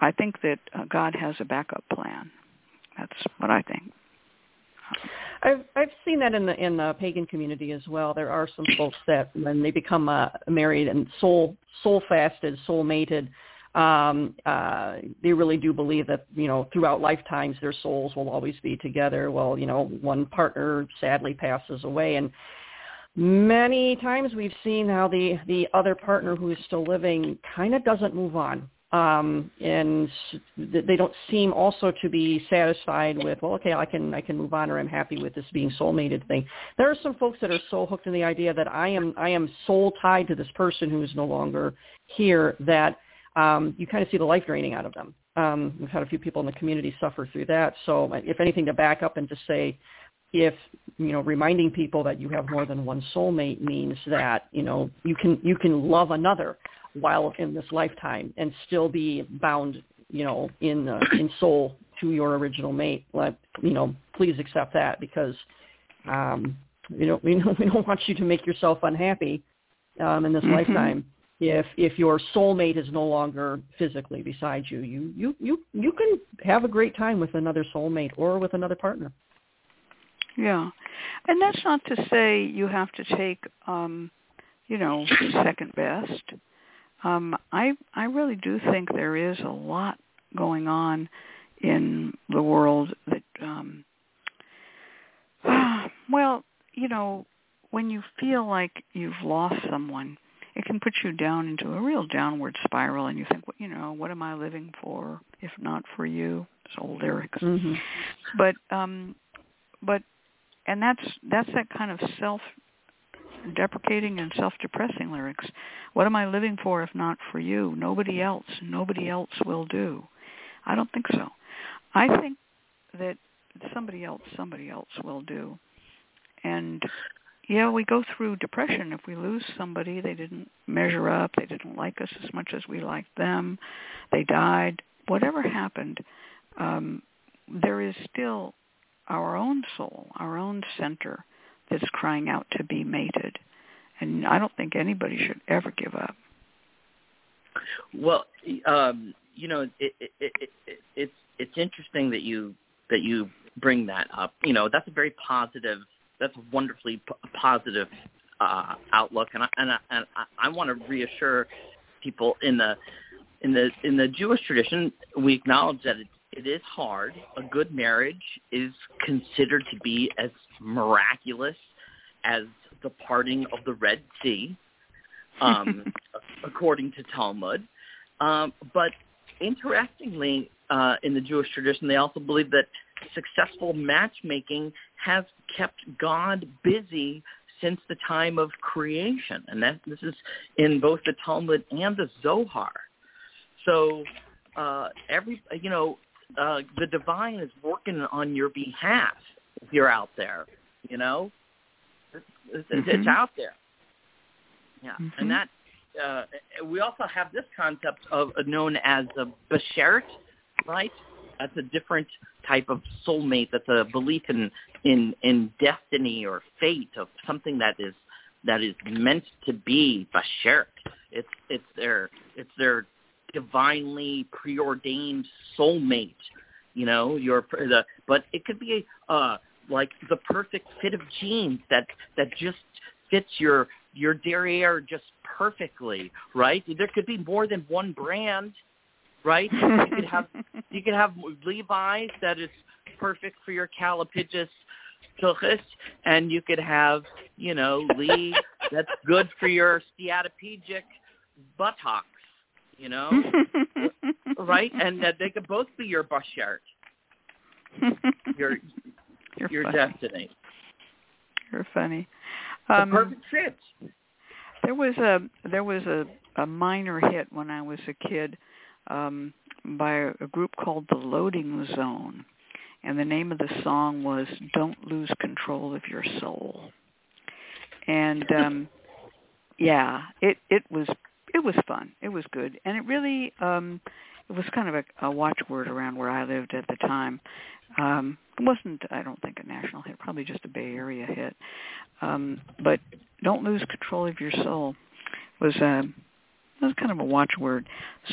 I think that uh, God has a backup plan. That's what I think.
I've I've seen that in the in the pagan community as well. There are some folks that when they become uh, married and soul soul fasted, soul mated, um, uh, they really do believe that you know throughout lifetimes their souls will always be together. Well, you know, one partner sadly passes away, and many times we've seen how the the other partner who is still living kind of doesn't move on um, and they don't seem also to be satisfied with well okay I can I can move on or I'm happy with this being soulmated thing. There are some folks that are so hooked in the idea that I am I am soul tied to this person who is no longer here that um, you kind of see the life draining out of them. Um, we've had a few people in the community suffer through that. So if anything, to back up and to say, if you know reminding people that you have more than one soulmate means that you know you can you can love another while in this lifetime and still be bound, you know, in uh, in soul to your original mate. Let you know, please accept that because um, you know we don't, we don't want you to make yourself unhappy um, in this mm-hmm. lifetime. If if your soulmate is no longer physically beside you, you you you you can have a great time with another soulmate or with another partner.
Yeah, and that's not to say you have to take, um, you know, second best um, I I really do think there is a lot going on in the world that um, Well, you know, when you feel like you've lost someone, it can put you down into a real downward spiral, and you think, well, you know, what am I living for if not for you? It's old lyrics.
Mm-hmm.
But um, but and that's that's that kind of self deprecating and self-depressing lyrics. What am I living for if not for you? Nobody else. Nobody else will do. I don't think so. I think that somebody else, somebody else will do. And yeah, we go through depression if we lose somebody. They didn't measure up. They didn't like us as much as we liked them. They died. Whatever happened, um, there is still our own soul, our own center that's crying out to be mated. And I don't think anybody should ever give up.
Well, um, you know, it, it, it, it, it's it's interesting that you that you bring that up. You know, that's a very positive. That's a wonderfully p- positive uh, outlook, and I and I, and I, I want to reassure people in the in the in the Jewish tradition, we acknowledge that it, it is hard. A good marriage is considered to be as miraculous as the parting of the Red Sea, um, according to Talmud. Um, but interestingly, uh, in the Jewish tradition, they also believe that successful matchmaking has kept God busy since the time of creation, and that this is in both the Talmud and the Zohar. So uh, every you know uh, the divine is working on your behalf if you're out there. You know, it's, it's,
mm-hmm.
it's out there. Yeah,
mm-hmm.
and that uh, we also have this concept of uh, known as a beshert, right? That's a different type of soulmate. That's a belief in in in destiny or fate of something that is that is meant to be beshert. It's it's their it's their divinely preordained soulmate. You know, your the but it could be uh like the perfect fit of jeans that that just fits your your derriere just perfectly, right? There could be more than one brand, right? You could have you could have Levi's that is perfect for your Callipygous tuchus, and you could have you know Lee that's good for your steatopygic buttocks, you know, right? And that they could both be your beshert, your
You're
your
funny.
destiny.
You're funny.
The
Um,
perfect fit.
There was a there was a a minor hit when I was a kid um by a, a group called the Loading Zone, and the name of the song was "Don't Lose Control of Your Soul." And um yeah, it it was it was fun. It was good, and it really um it was kind of a, a watchword around where I lived at the time. Um, it wasn't, I don't think, a national hit, probably just a Bay Area hit. Um, but don't lose control of your soul was a was kind of a watchword.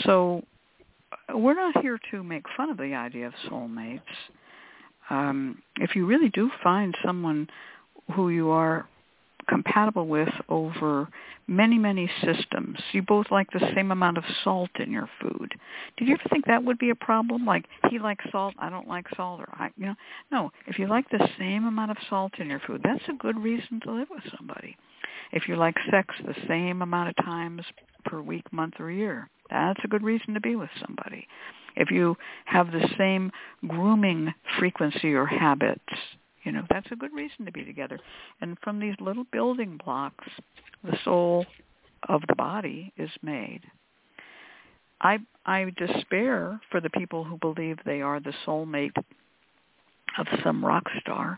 So uh, we're not here to make fun of the idea of soulmates. Um, if you really do find someone who you are compatible with over many, many systems. You both like the same amount of salt in your food. Did you ever think that would be a problem? Like he likes salt, I don't like salt, or I, you know, no. If you like the same amount of salt in your food, that's a good reason to live with somebody. If you like sex the same amount of times per week, month, or year, that's a good reason to be with somebody. If you have the same grooming frequency or habits, you know, that's a good reason to be together. And from these little building blocks, the soul of the body is made. I I despair for the people who believe they are the soulmate of some rock star.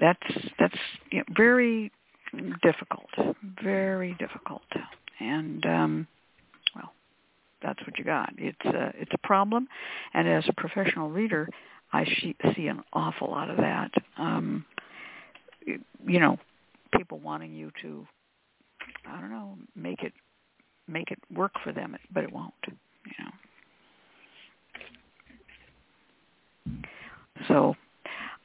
That's that's you know, very difficult, very difficult, and um, well, that's what you got. It's a it's a problem, and as a professional reader, I see, an awful lot of that. Um, you know, people wanting you to, I don't know, make it make it work for them, but it won't. You know. So,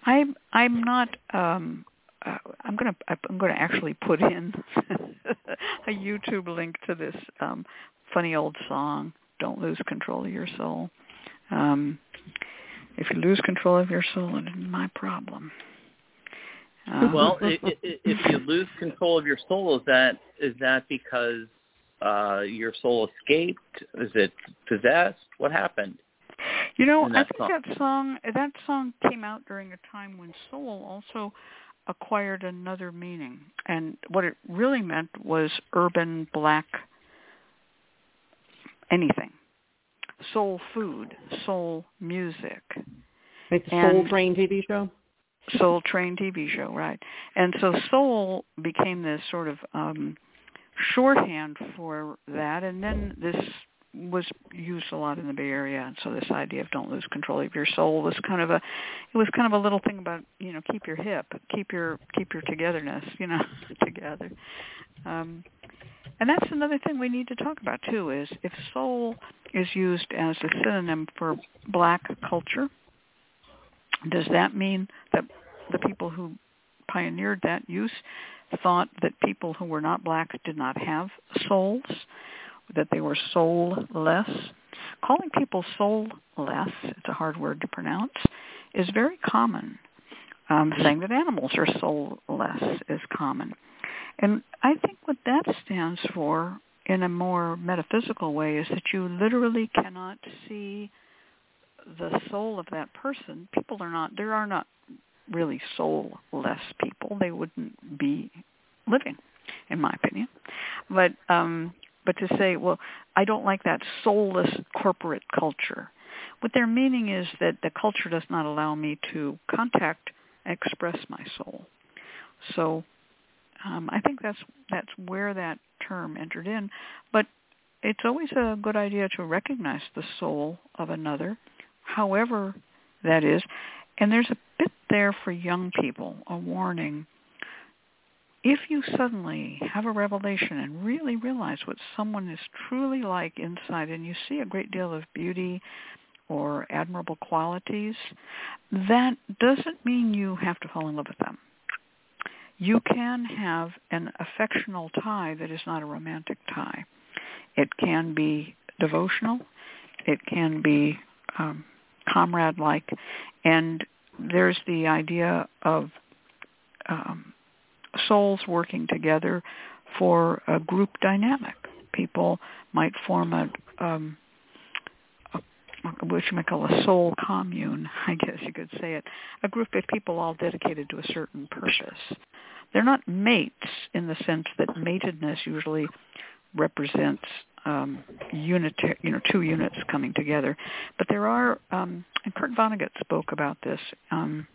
I'm I'm not. Um, uh, I'm gonna I'm gonna actually put in a YouTube link to this um, funny old song. Don't lose control of your soul. Um, if you lose control of your soul, it isn't my problem. Uh,
well, i i if you lose control of your soul, is that is that because uh, your soul escaped? Is it possessed? What happened?
You know, I think
song?
that song that song came out during a time when soul also acquired another meaning, and what it really meant was urban black anything, soul food, soul music,
Like Soul
And-
Train TV show.
Soul Train TV show, right? And so soul became this sort of um shorthand for that, and then this was used a lot in the Bay Area, and so this idea of don't lose control of your soul was kind of a it was kind of a little thing about you know keep your hip, keep your keep your togetherness, you know, together. Um, and that's another thing we need to talk about too is if soul is used as a synonym for black culture, does that mean that the people who pioneered that use thought that people who were not black did not have souls, that they were soulless? Calling people soulless, it's a hard word to pronounce, is very common. Um, saying that animals are soulless is common. And I think what that stands for in a more metaphysical way is that you literally cannot see the soul of that person. People are not, there are not really soulless people. They wouldn't be living, in my opinion. But, um, but to say, well, I don't like that soulless corporate culture. What they're meaning is that the culture does not allow me to contact, express my soul. So um, I think that's that's where that term entered in. But it's always a good idea to recognize the soul of another, however that is. And there's a bit there for young people, a warning. If you suddenly have a revelation and really realize what someone is truly like inside and you see a great deal of beauty or admirable qualities, that doesn't mean you have to fall in love with them you can have an affectional tie that is not a romantic tie. It can be devotional. It can be um, comrade-like. And there's the idea of um, souls working together for a group dynamic. People might form a, um, which you might call a soul commune, I guess you could say it, a group of people all dedicated to a certain purpose. They're not mates in the sense that matedness usually represents um, unit, you know, two units coming together. But there are, um, and Kurt Vonnegut spoke about this. Um,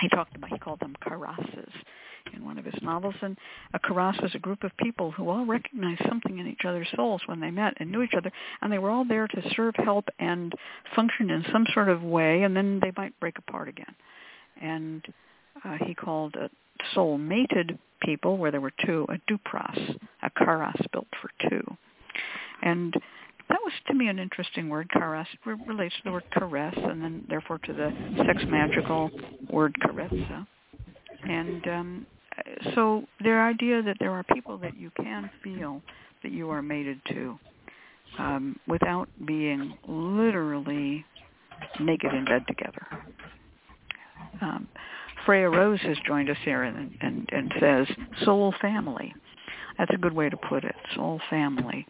he talked about, he called them karasses in one of his novels. And a karass was a group of people who all recognized something in each other's souls when they met and knew each other, and they were all there to serve, help, and function in some sort of way, and then they might break apart again. And uh, he called a soul-mated people, where there were two, a duprass, a karass built for two. And that was to me an interesting word. Karass relates to the word caress, and then therefore to the sex magical word carezza. And um, so their idea that there are people that you can feel that you are mated to um, without being literally naked in bed together. Um, Freya Rose has joined us here and, and, and says soul family. That's a good way to put it, soul family.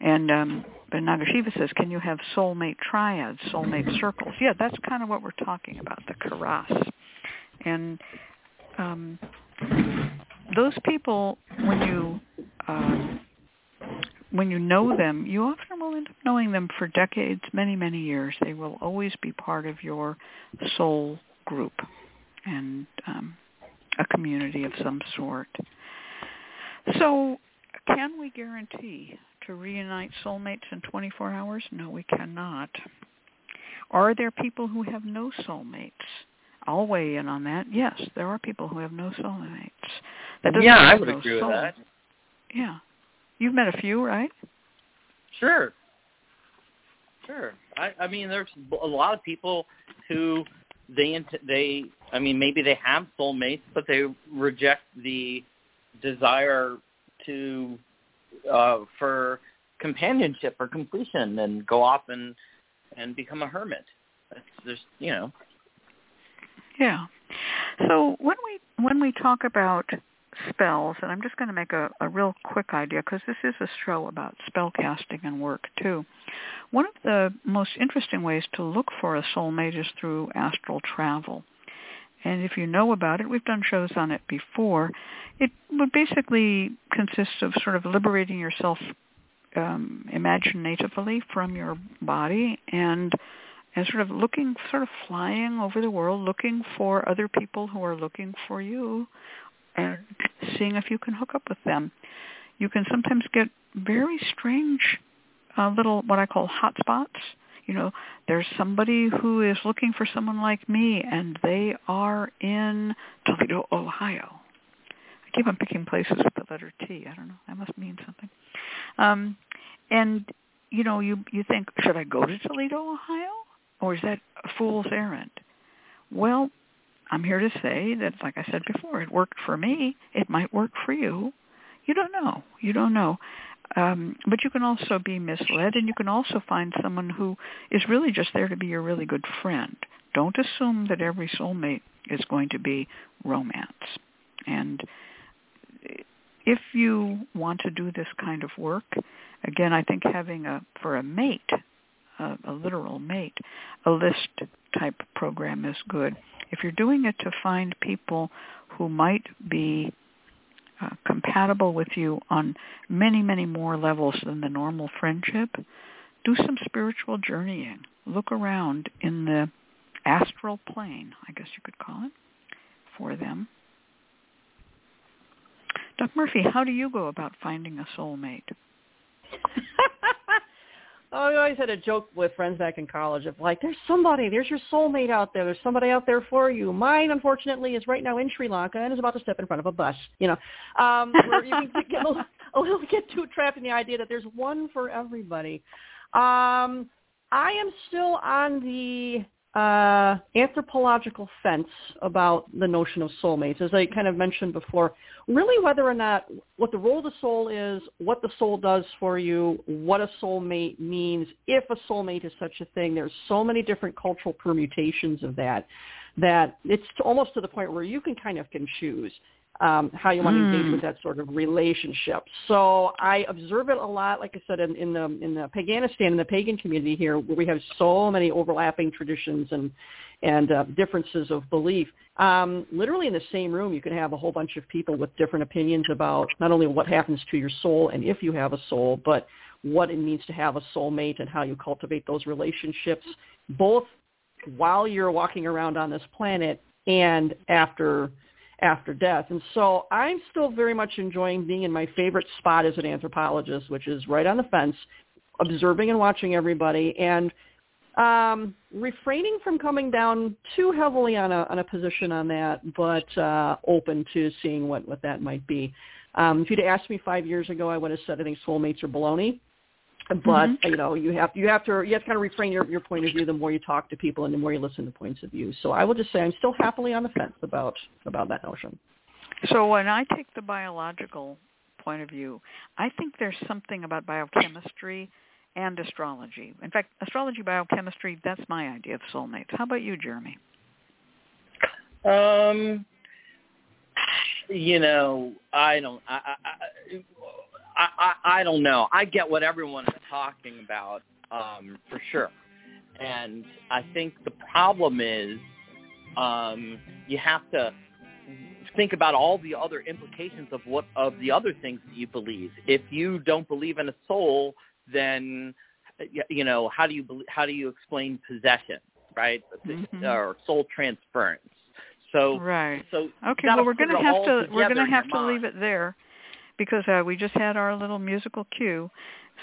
And um, but Nagashiva says, can you have soulmate triads, soulmate circles? Yeah, that's kind of what we're talking about, the karass. And um, those people, when you um, when you know them, you often will end up knowing them for decades, many, many years. They will always be part of your soul group and um, a community of some sort. So can we guarantee to reunite soulmates in 24 hours? No, we cannot. Are there people who have no soulmates? I'll weigh in on that. Yes, there are people who have no soulmates. That doesn't
yeah, I would agree
soul.
with that.
Yeah. You've met a few, right?
Sure. Sure. I, I mean, there's a lot of people who they they I mean maybe they have soulmates, but they reject the desire to uh, for companionship or completion and go off and and become a hermit. That's there's you know
Yeah. So when we when we talk about spells, and I'm just going to make a, a real quick idea because this is a show about spell casting and work too. One of the most interesting ways to look for a soulmate is through astral travel. And if you know about it, we've done shows on it before. It would basically consist of sort of liberating yourself um, imaginatively from your body and and sort of looking, sort of flying over the world, looking for other people who are looking for you, and seeing if you can hook up with them. You can sometimes get very strange uh, little what I call hot spots. You know, there's somebody who is looking for someone like me, and they are in Toledo, Ohio. I keep on picking places with the letter T. I don't know. That must mean something. Um, and you know, you you think, should I go to Toledo, Ohio? Or is that a fool's errand? Well, I'm here to say that, like I said before, it worked for me. It might work for you. You don't know. You don't know. Um, but you can also be misled, and you can also find someone who is really just there to be your really good friend. Don't assume that every soulmate is going to be romance. And if you want to do this kind of work, again, I think having a for a mate a, a literal mate, a list type program is good. If you're doing it to find people who might be uh, compatible with you on many, many more levels than the normal friendship, do some spiritual journeying. Look around in the astral plane, I guess you could call it, for them. Doc Murphy, how do you go about finding a soulmate?
Oh, I always had a joke with friends back in college of like, there's somebody, there's your soulmate out there, there's somebody out there for you. Mine, unfortunately, is right now in Sri Lanka and is about to step in front of a bus. You know, um, where you can get a little, a little get too trapped in the idea that there's one for everybody. Um, I am still on the uh, anthropological fence about the notion of soulmates. As I kind of mentioned before, really whether or not what the role of the soul is, what the soul does for you, what a soulmate means, if a soulmate is such a thing. There's so many different cultural permutations of that that it's almost to the point where you can kind of can choose um, how you want to engage with hmm. that sort of relationship. So I observe it a lot, like I said, in, in the in the Paganistan, in the pagan community here, where we have so many overlapping traditions and and uh, differences of belief. Um, literally in the same room, you can have a whole bunch of people with different opinions about not only what happens to your soul and if you have a soul, but what it means to have a soulmate and how you cultivate those relationships, both while you're walking around on this planet and after after death. And so I'm still very much enjoying being in my favorite spot as an anthropologist, which is right on the fence, observing and watching everybody and um, refraining from coming down too heavily on a on a position on that, but uh, open to seeing what, what that might be. Um, if you'd asked me five years ago, I would have said I think soulmates are baloney but mm-hmm. you know you have you have to you have to kind of refrain your your point of view. The more you talk to people and the more you listen to points of view. So i will just say i'm still happily on the fence about about that notion.
So when i take the biological point of view i think there's something about biochemistry and astrology. In fact astrology biochemistry that's my idea of soulmates. How about you jeremy?
Um you know i don't i, I I, I I don't know. I get what everyone is talking about um, for sure, and I think the problem is um, you have to think about all the other implications of what of the other things that you believe. If you don't believe in a soul, then you know how do you how do you explain possession, right, mm-hmm. or soul transference? So
right.
So
okay. Well, we're going to have to we're going to have to mind. leave it there because uh, we just had our little musical cue.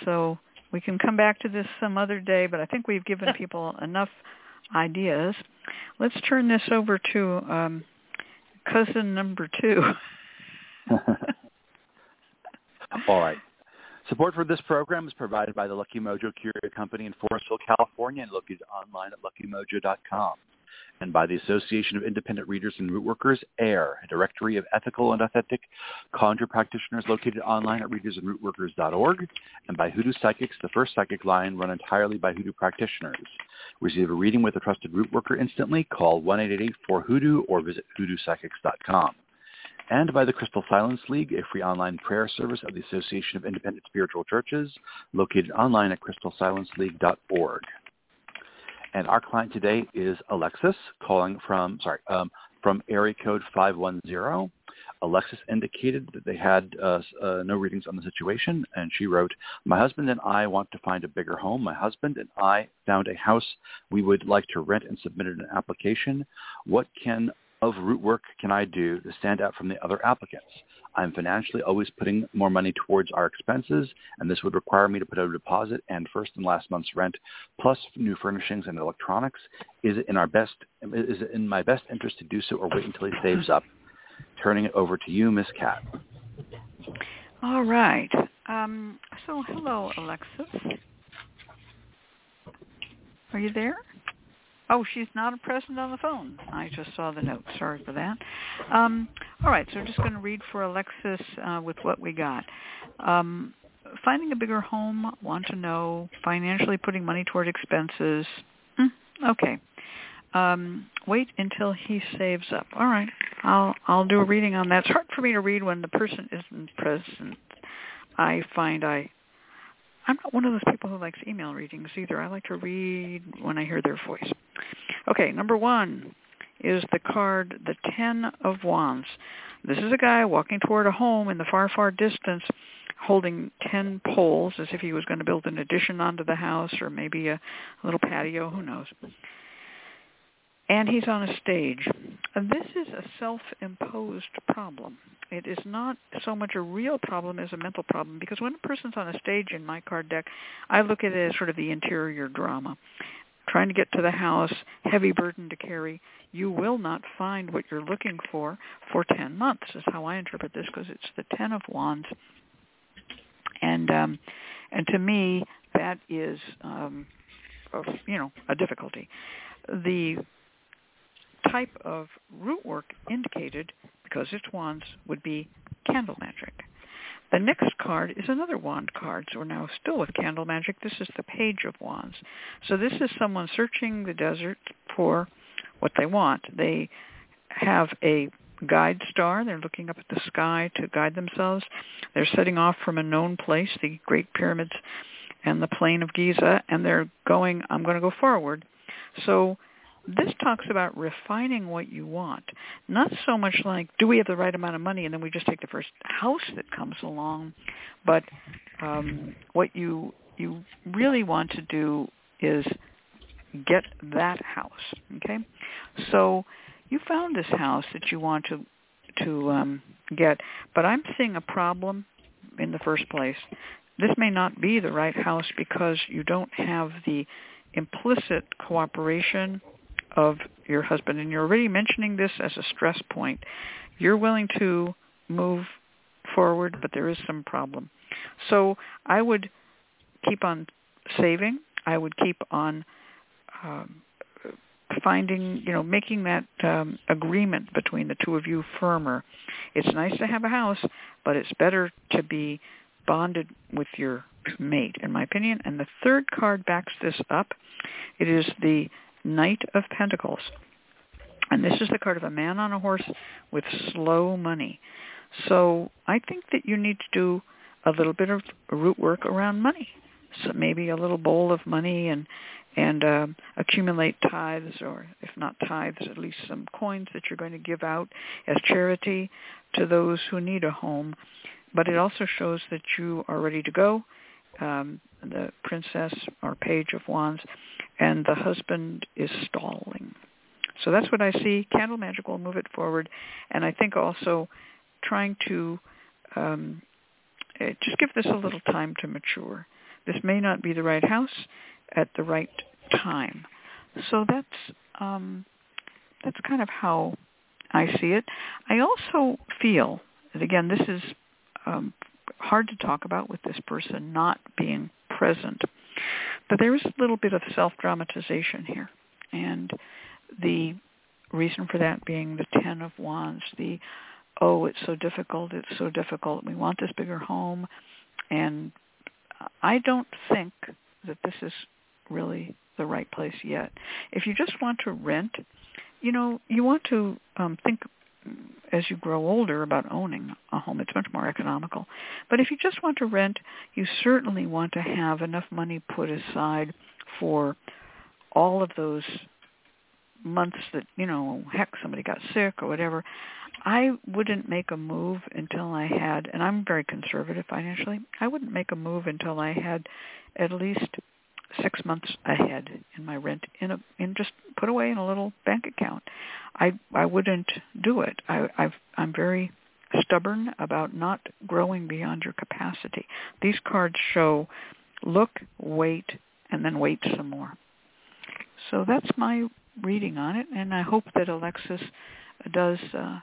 So we can come back to this some other day, but I think we've given people enough ideas. Let's turn this over to um, cousin number two.
All right. Support for this program is provided by the Lucky Mojo Curio Company in Forestville, California, and located online at luckymojo.com and by the Association of Independent Readers and Rootworkers, AIRR, a directory of ethical and authentic conjure practitioners located online at readersandrootworkers.org, and by Hoodoo Psychics, the first psychic line run entirely by Hoodoo practitioners. Receive a reading with a trusted root worker instantly. Call 1-888-4-HOODOO or visit hoodoopsychics.com. and by the Crystal Silence League, a free online prayer service of the Association of Independent Spiritual Churches, located online at crystalsilenceleague.org. And our client today is Alexis, calling from sorry um, from area code 510. Alexis indicated that they had uh, uh, no readings on the situation, and she wrote, My husband and I want to find a bigger home. My husband and I found a house we would like to rent and submitted an application. What can of root work can I do to stand out from the other applicants? I'm financially always putting more money towards our expenses, and this would require me to put out a deposit and first and last month's rent, plus new furnishings and electronics. Is it in our best? Is it in my best interest to do so, or wait until he saves up? Turning it over to you, Miss Cat.
All right. Um, so, hello, Alexis. Are you there? Oh, she's not present on the phone. I just saw the note. Sorry for that. Um, all right, so we're just going to read for Alexis uh, with what we got. Um, finding a bigger home, want to know, financially putting money toward expenses. Mm, okay. Um, wait until he saves up. All right, I'll I'll do a reading on that. It's hard for me to read when the person isn't present. I find I I'm not one of those people who likes email readings either. I like to read when I hear their voice. Okay, number one is the card, the Ten of Wands. This is a guy walking toward a home in the far, far distance holding ten poles as if he was going to build an addition onto the house or maybe a, a little patio, who knows and he's on a stage. This is a self-imposed problem. It is not so much a real problem as a mental problem because when a person's on a stage in my card deck, I look at it as sort of the interior drama. Trying to get to the house, heavy burden to carry. You will not find what you're looking for for 10 months is how I interpret this because it's the 10 of wands. And um and to me that is um you know a difficulty. The type of root work indicated, because it's wands, would be candle magic. The next card is another wand card. So we're now still with candle magic. This is the page of wands. So this is someone searching the desert for what they want. They have a guide star. They're looking up at the sky to guide themselves. They're setting off from a known place, the Great Pyramids and the Plain of Giza, and they're going, I'm going to go forward. So this talks about refining what you want, not so much like do we have the right amount of money and then we just take the first house that comes along, but um, what you you really want to do is get that house. Okay, so you found this house that you want to to um, get, but I'm seeing a problem in the first place. This may not be the right house because you don't have the implicit cooperation of your husband, and you're already mentioning this as a stress point, you're willing to move forward, but there is some problem. So I would keep on saving. I would keep on um, finding, you know, making that um, agreement between the two of you firmer. It's nice to have a house, but it's better to be bonded with your mate, in my opinion. And the third card backs this up. It is the Knight of Pentacles. And this is the card of a man on a horse with slow money. So I think that you need to do a little bit of root work around money. So maybe a little bowl of money and and uh, accumulate tithes, or if not tithes, at least some coins that you're going to give out as charity to those who need a home. But it also shows that you are ready to go. Um, the princess or page of wands and the husband is stalling. So that's what I see. Candle magic will move it forward, and I think also trying to um, eh, just give this a little time to mature. This may not be the right house at the right time. So that's um, that's kind of how I see it. I also feel that again, this is um, hard to talk about with this person not being present. But there is a little bit of self-dramatization here. And the reason for that being the Ten of Wands, the, oh, it's so difficult, it's so difficult, we want this bigger home. And I don't think that this is really the right place yet. If you just want to rent, you know, you want to um, think as you grow older about owning a home. It's much more economical. But if you just want to rent, you certainly want to have enough money put aside for all of those months that, you know, heck, somebody got sick or whatever. I wouldn't make a move until I had, and I'm very conservative financially, I wouldn't make a move until I had at least six months ahead in my rent in a in just put away in a little bank account. I I wouldn't do it. I I've I'm very stubborn about not growing beyond your capacity. These cards show look, wait, and then wait some more. So that's my reading on it, and I hope that Alexis does, uh,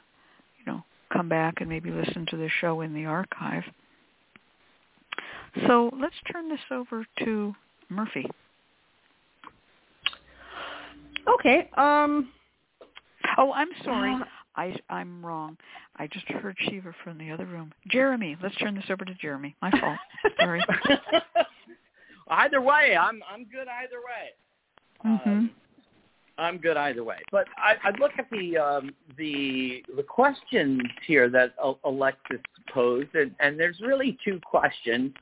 you know, come back and maybe listen to the show in the archive. So let's turn this over to Murphy.
Okay. Um.
Oh, I'm sorry. Uh, I I'm wrong. I just heard Shiva from the other room. Jeremy, let's turn this over to Jeremy. My fault. Sorry.
either way, I'm I'm good either way.
Mm-hmm. Um,
I'm good either way. But I, I look at the um, the the questions here that Alexis posed, and, and there's really two questions.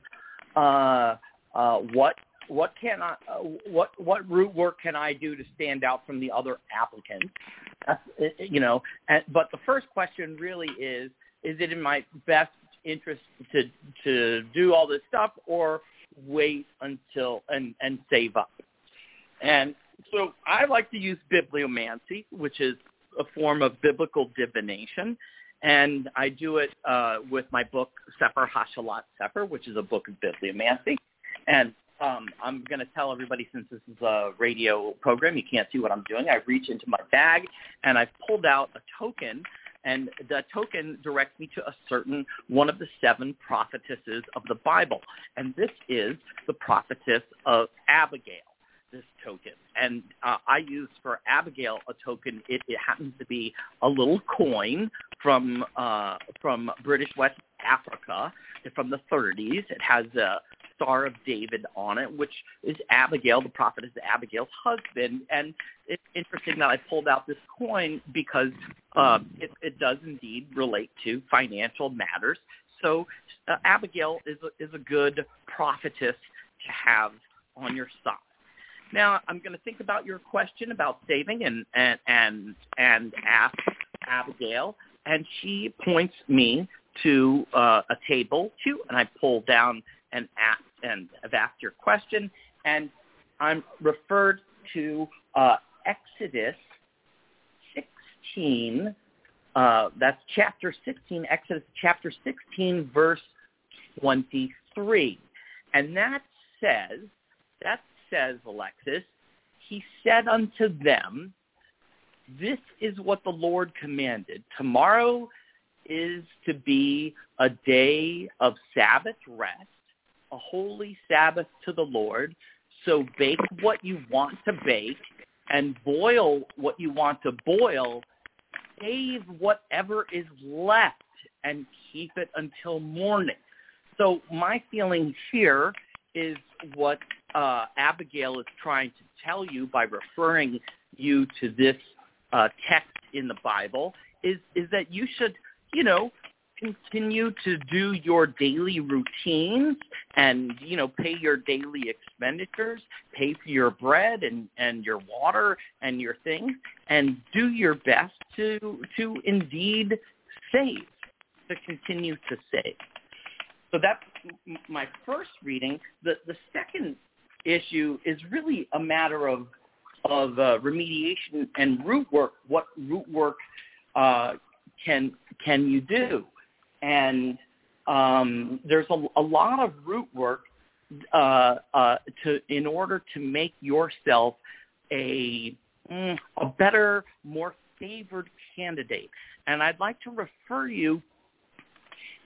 Uh, uh, what what can I, uh, what what root work can I do to stand out from the other applicants? you know, and, but the first question really is: Is it in my best interest to to do all this stuff, or wait until and and save up? And so I like to use bibliomancy, which is a form of biblical divination. And I do it uh, with my book, Sefer Hashalat Sefer, which is a book of bibliomancy. And um, I'm going to tell everybody since this is a radio program, you can't see what I'm doing. I reach into my bag and I've pulled out a token and the token directs me to a certain one of the seven prophetesses of the Bible. And this is the prophetess of Abigail, this token. And uh, I use for Abigail a token. It, it happens to be a little coin from uh, from British West Africa from the 30s. It has a Star of David on it, which is Abigail. The prophet is Abigail's husband. And it's interesting that I pulled out this coin because uh, it, it does indeed relate to financial matters. So uh, Abigail is a, is a good prophetess to have on your side. Now I'm going to think about your question about saving and and and and ask Abigail, and she points me to uh, a table too, and I pull down and ask and have asked your question, and I'm referred to uh, Exodus 16. Uh, that's chapter 16, Exodus chapter 16, verse 23. And that says, that says, Alexis, he said unto them, this is what the Lord commanded. Tomorrow is to be a day of Sabbath rest a holy Sabbath to the Lord. So bake what you want to bake and boil what you want to boil. Save whatever is left and keep it until morning. So my feeling here is what uh, Abigail is trying to tell you by referring you to this uh, text in the Bible is is that you should, you know, continue to do your daily routines and you know pay your daily expenditures pay for your bread and and your water and your things and do your best to to indeed save to continue to save. So that's my first reading. The the second issue is really a matter of of uh, remediation and root work what root work uh, can can you do and um, there's a, a, lot of root work uh, uh, to in order to make yourself a mm, a better, more favored candidate. And I'd like to refer you.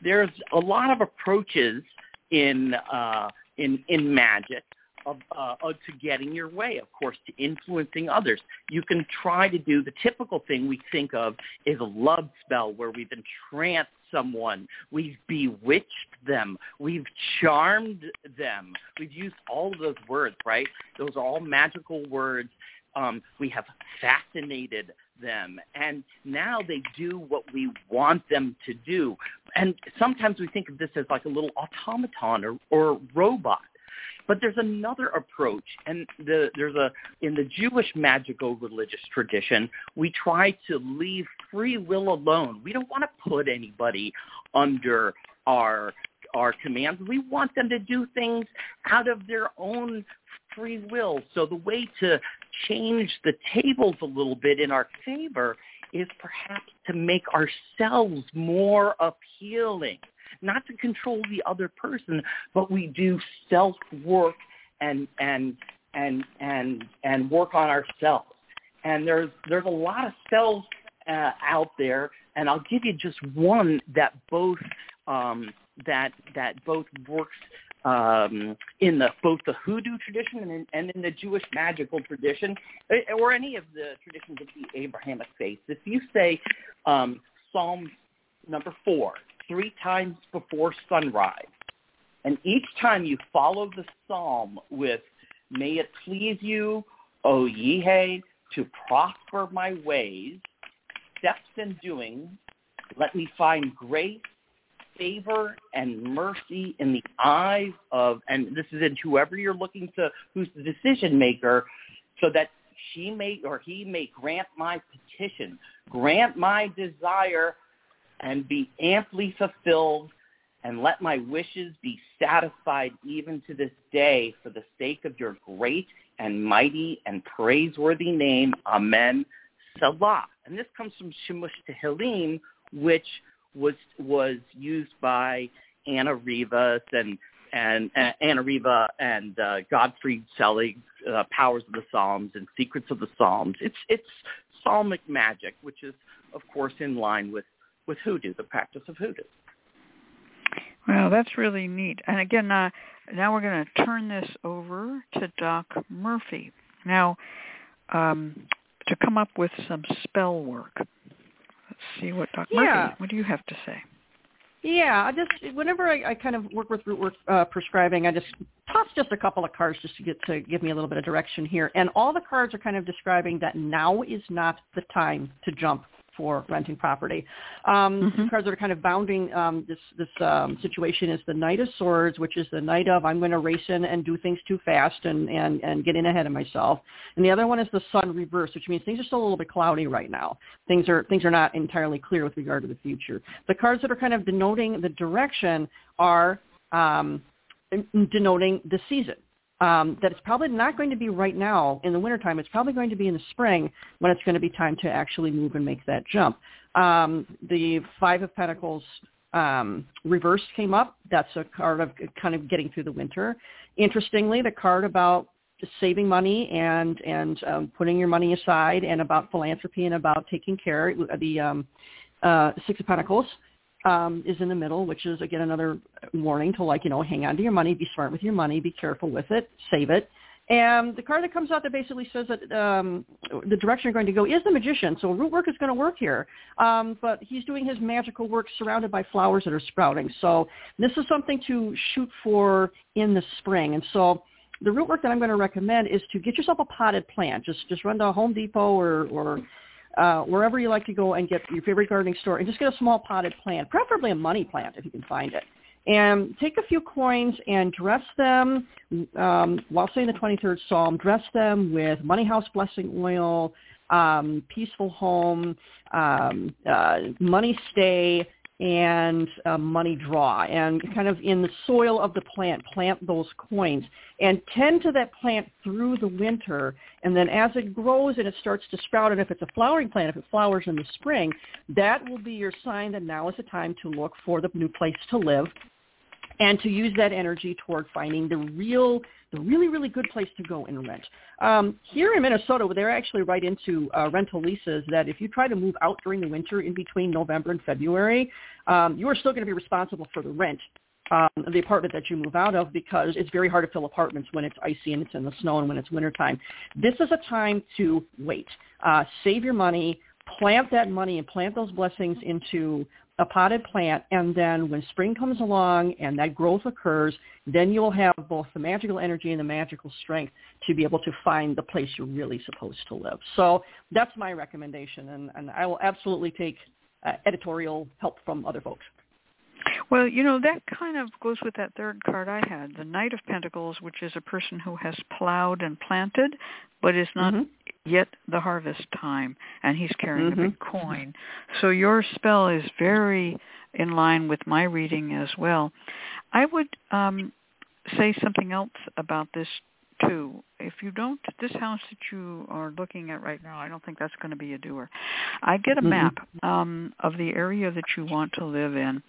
There's a lot of approaches in uh, in in magic of, uh, to getting your way, of course, to influencing others. You can try to do the typical thing we think of is a love spell where we've entranced someone, we've bewitched them, we've charmed them. We've used all of those words, right? Those are all magical words. Um, we have fascinated them and now they do what we want them to do and sometimes we think of this as like a little automaton or, or robot but there's another approach, and the, there's a in the Jewish magical religious tradition, we try to leave free will alone. We don't want to put anybody under our our commands. We want them to do things out of their own free will. So the way to change the tables a little bit in our favor is perhaps to make ourselves more appealing not to control the other person, but we do self work and and and and and work on ourselves. And there's there's a lot of cells uh, out there, and I'll give you just one that both um, that that both works um, in the both the hoodoo tradition and in, and in the Jewish magical tradition, eh, or any of the traditions of the Abrahamic faith. If you say um, Psalm number four, three times before sunrise. And each time you follow the psalm with, may it please you, O Yehe, to prosper my ways, steps in doing, let me find grace, favor, and mercy in the eyes of, and this is in whoever you're looking to, who's the decision maker, so that she may or he may grant my petition, grant my desire and be amply fulfilled, and let my wishes be satisfied even to this day for the sake of your great and mighty and praiseworthy name. Amen. Selah. And this comes from Shemush Tehillim, which was was used by Anna Rivas and and uh, Anna Riva and uh, Gottfried Selig, uh, Powers of the Psalms and Secrets of the Psalms. It's it's psalmic magic, which is of course in line with with hoodoo, the practice of hoodoo.
Well, that's really neat. And again, uh, now we're going to turn this over to Doc Murphy. Now, um, to come up with some spell work. Let's see what Doc
yeah.
Murphy, what do you have to say?
Yeah, I just whenever I, I kind of work with root work uh, prescribing, I just toss just a couple of cards just to get to give me a little bit of direction here. And all the cards are kind of describing that now is not the time to jump for renting property. Um, mm-hmm. Cards that are kind of bounding um, this this um, situation is the Knight of Swords, which is the Knight of I'm going to race in and do things too fast and and and get in ahead of myself. And the other one is the Sun reverse, which means things are still a little bit cloudy right now. Things are things are not entirely clear with regard to the future. The cards that are kind of denoting the direction are um, denoting the season um, that it's probably not going to be right now in the wintertime. It's probably going to be in the spring when it's going to be time to actually move and make that jump. Um, the Five of Pentacles um, reversed came up. That's a card of kind of getting through the winter. Interestingly, the card about saving money and and um, putting your money aside and about philanthropy and about taking care the um, uh, Six of Pentacles um, is in the middle, which is again another warning to like you know hang on to your money, be smart with your money, be careful with it, save it. And the card that comes out that basically says that um, the direction you're going to go is the magician. So root work is going to work here. Um, but he's doing his magical work surrounded by flowers that are sprouting. So this is something to shoot for in the spring. And so the root work that I'm going to recommend is to get yourself a potted plant. Just just run to Home Depot or, or uh, wherever you like to go and get your favorite gardening store and just get a small potted plant, preferably a money plant if you can find it. And take a few coins and dress them, um, while saying the 23rd Psalm, dress them with Money House Blessing Oil, um, Peaceful Home, um, uh, Money Stay, and uh, money draw and kind of in the soil of the plant plant those coins and tend to that plant through the winter. And then as it grows and it starts to sprout and if it's a flowering plant if it flowers in the spring that will be your sign that now is the time to look for the new place to live and to use that energy toward finding the real the really, really good place to go and rent. Um, here in Minnesota, they're actually right into uh, rental leases that if you try to move out during the winter in between November and February, um, you are still going to be responsible for the rent um, the apartment that you move out of because it's very hard to fill apartments when it's icy and it's in the snow and when it's wintertime. This is a time to wait. Uh, save your money, plant that money and plant those blessings into a potted plant, and then when spring comes along and that growth occurs, then you'll have both the magical energy and the magical strength to be able to find the place you're really supposed to live. So that's my recommendation, and, and I will absolutely take uh, editorial help from other folks.
Well, you know, that kind of goes with that third card I had, the Knight of Pentacles, which is a person who has plowed and planted, but is not mm-hmm. Yet the harvest time, and he's carrying mm-hmm. a big coin. So your spell is very in line with my reading as well. I would um, say something else about this too. If you don't, this house that you are looking at right now, I don't think that's going to be a doer. I get a mm-hmm. map um, of the area that you want to live in,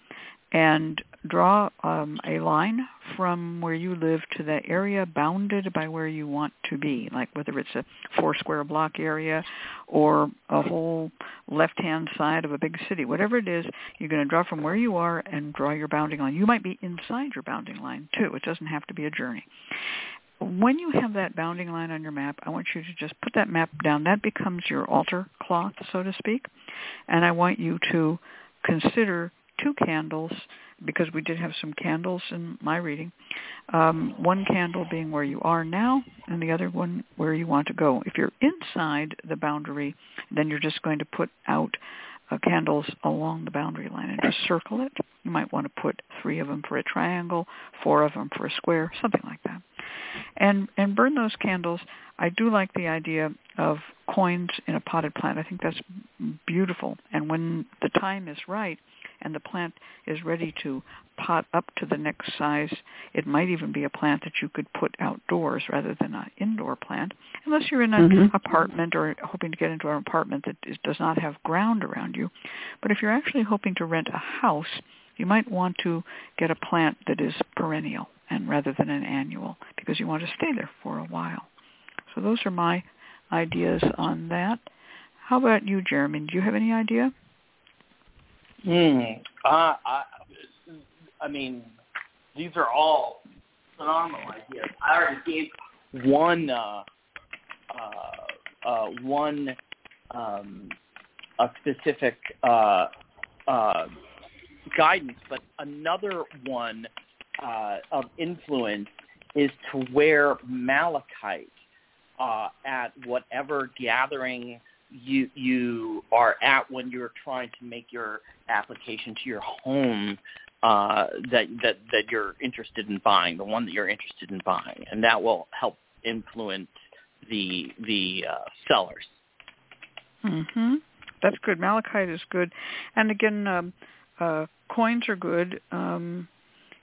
and draw um, a line from where you live to the area bounded by where you want to be, like whether it's a four square block area or a whole left-hand side of a big city. Whatever it is, you're going to draw from where you are and draw your bounding line. You might be inside your bounding line too. It doesn't have to be a journey. When you have that bounding line on your map, I want you to just put that map down. That becomes your altar cloth, so to speak. And I want you to consider two candles because we did have some candles in my reading. Um, one candle being where you are now and the other one where you want to go. If you're inside the boundary, then you're just going to put out uh, candles along the boundary line and just circle it. You might want to put three of them for a triangle, four of them for a square, something like that. And and burn those candles. I do like the idea of coins in a potted plant. I think that's beautiful. And when the time is right, and the plant is ready to pot up to the next size. It might even be a plant that you could put outdoors rather than an indoor plant, unless you're in an mm-hmm. apartment or hoping to get into an apartment that is, does not have ground around you. But if you're actually hoping to rent a house, you might want to get a plant that is perennial and rather than an annual because you want to stay there for a while. So those are my ideas on that. How about you, Jeremy? Do you have any idea?
Hmm. Uh, I, I mean, these are all phenomenal ideas. I already gave one, uh, uh, uh, one, um, a specific uh, uh, guidance, but another one uh, of influence is to wear malachite uh, at whatever gathering you you are at when you're trying to make your application to your home uh, that that that you're interested in buying, the one that you're interested in buying, and that will help influence the the uh, sellers.
Mhm. That's good. Malachite is good, and again, um, uh, coins are good. Um,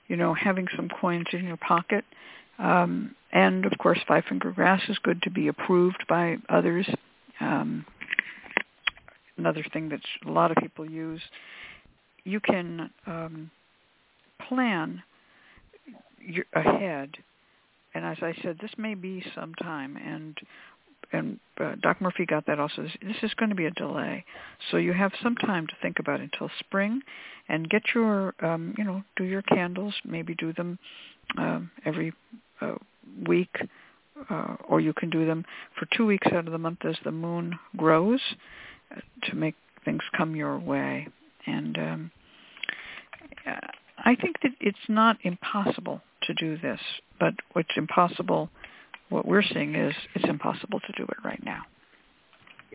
you know, having some coins in your pocket, um, and of course, five finger grass is good to be approved by others. Um, another thing that a lot of people use. You can um, plan your, ahead, and as I said, this may be some time, and and uh, Doc Murphy got that also. This is going to be a delay, so you have some time to think about it until spring, and get your um, you know do your candles. Maybe do them um, every uh, week, uh, or you can do them for two weeks out of the month as the moon grows to make things come your way. And um, I think that it's not impossible to do this, but what's impossible, what we're seeing is it's impossible to do it right now.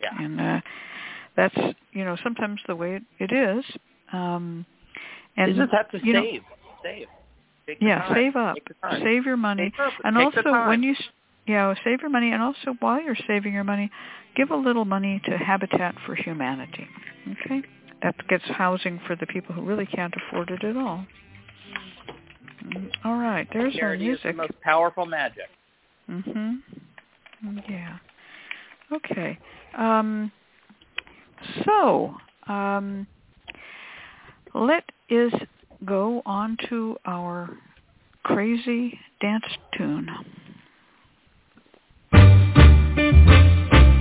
Yeah.
And uh, that's you know sometimes the way it, it is. Um, and
you just have to
save,
know, save.
yeah,
time.
save up, save your money,
save
and also when you yeah, save your money, and also while you're saving your money, give a little money to Habitat for Humanity. Okay, that gets housing for the people who really can't afford it at all. All right, there's
Charity
our music.
Is the most powerful magic.
Mhm. Yeah. Okay. Um, so um, let us go on to our crazy dance tune.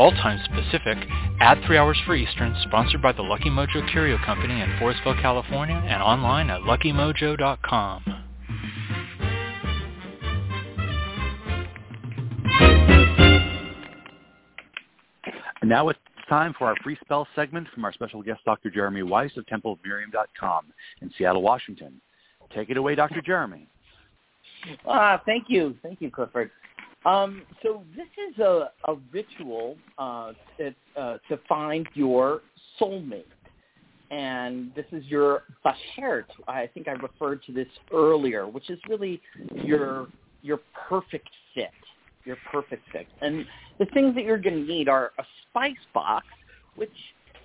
all times Pacific, at 3 hours for Eastern, sponsored by the Lucky Mojo Curio Company in Forestville, California, and online at luckymojo.com.
And now it's time for our free spell segment from our special guest, Dr. Jeremy Weiss of TempleOfMiriam.com in Seattle, Washington. Take it away, Dr. Jeremy.
Ah, thank you. Thank you, Clifford. Um, so this is a, a ritual uh, to, uh, to find your soulmate. And this is your beshert. I think I referred to this earlier, which is really your your perfect fit, your perfect fit. And the things that you're going to need are a spice box, which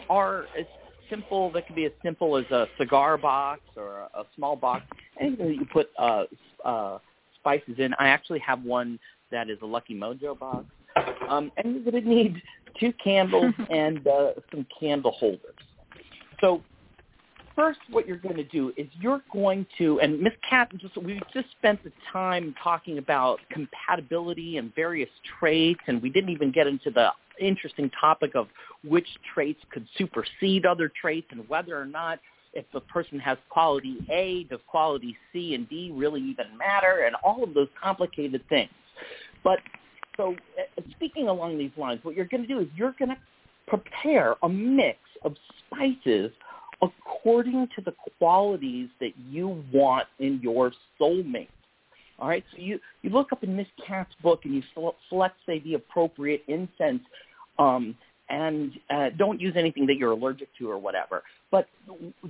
are as simple. That can be as simple as a cigar box or a, a small box, anything that you put uh, uh, spices in. I actually have one that is a Lucky Mojo box. Um, and you're going to need two candles and uh, some candle holders. So first what you're going to do is you're going to, and Miss Cat, just, we just spent the time talking about compatibility and various traits, and we didn't even get into the interesting topic of which traits could supersede other traits and whether or not if the person has quality A, does quality C and D really even matter, and all of those complicated things. But so uh, speaking along these lines, what you're going to do is you're going to prepare a mix of spices according to the qualities that you want in your soulmate. All right, so you, you look up in Miss Cat's book and you select, say, the appropriate incense um, and uh, don't use anything that you're allergic to or whatever. But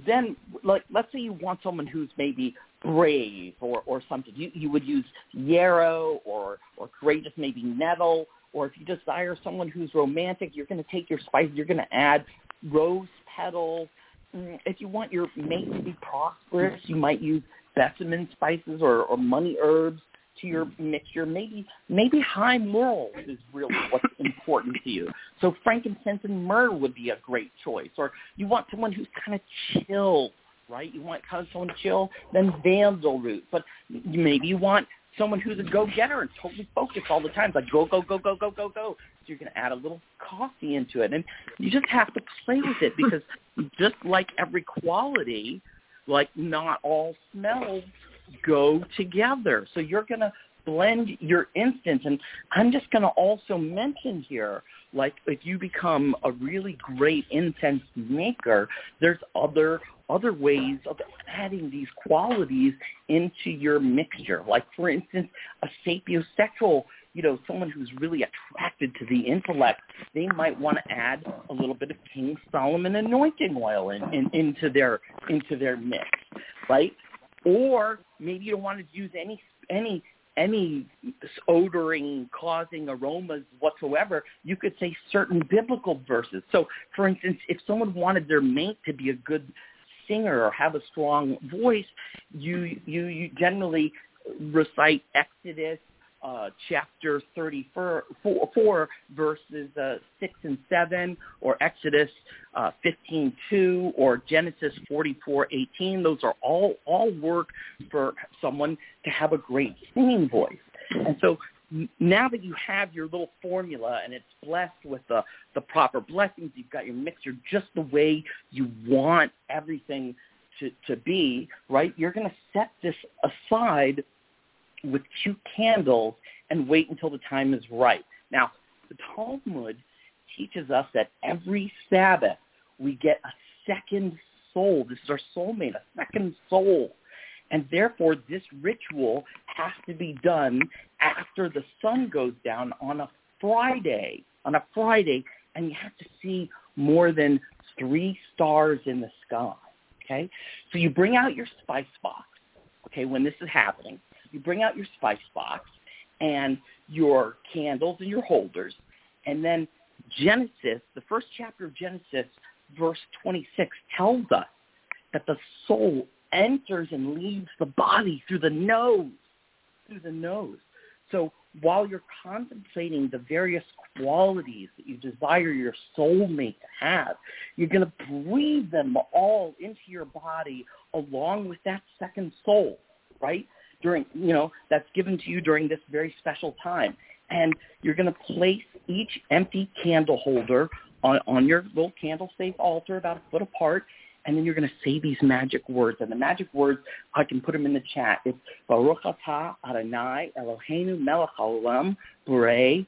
then, like, let's say you want someone who's maybe brave or, or something. You, you would use yarrow or, or courageous, maybe nettle. Or if you desire someone who's romantic, you're going to take your spices. You're going to add rose petals. Mm, if you want your mate to be prosperous, you might use besamim spices or, or money herbs to your mixture. Maybe maybe high morals is really what's important to you. So frankincense and myrrh would be a great choice. Or you want someone who's kind of chill, right? You want kind of someone chill, then vandal root. But maybe you want someone who's a go-getter and totally focused all the time, like go, go, go, go, go, go, go. So you're going to add a little coffee into it. And you just have to play with it because just like every quality, like not all smells go together. So you're going to blend your instance. And I'm just going to also mention here, like if you become a really great incense maker, there's other other ways of adding these qualities into your mixture. Like for instance, a sapiosexual, you know, someone who's really attracted to the intellect, they might want to add a little bit of King Solomon anointing oil in, in, into their into their mix, right? Or maybe you don't want to use any any any odoring causing aromas whatsoever, you could say certain biblical verses. So, for instance, if someone wanted their mate to be a good singer or have a strong voice, you you, you generally recite Exodus uh, chapter 34, four, four verses uh, 6 and 7, or Exodus uh, 15, 2, or Genesis 44, 18. Those are all, all work for someone to have a great singing voice. And so now that you have your little formula and it's blessed with the, the proper blessings, you've got your mixture just the way you want everything to, to be, right? You're going to set this aside with two candles and wait until the time is right. Now, the Talmud teaches us that every Sabbath we get a second soul. This is our soulmate, a second soul. And therefore, this ritual has to be done after the sun goes down on a Friday, on a Friday, and you have to see more than three stars in the sky. Okay? So you bring out your spice box, okay, when this is happening, you bring out your spice box and your candles and your holders. And then Genesis, the first chapter of Genesis, verse 26, tells us that the soul enters and leaves the body through the nose, through the nose. So while you're contemplating the various qualities that you desire your soulmate to have, you're going to breathe them all into your body along with that second soul, right? During, you know, that's given to you during this very special time. And you're going to place each empty candle holder on, on your little candle safe altar about a foot apart and then you're going to say these magic words. And the magic words, I can put them in the chat. It's Baruch atah Adonai Eloheinu melech haolam borei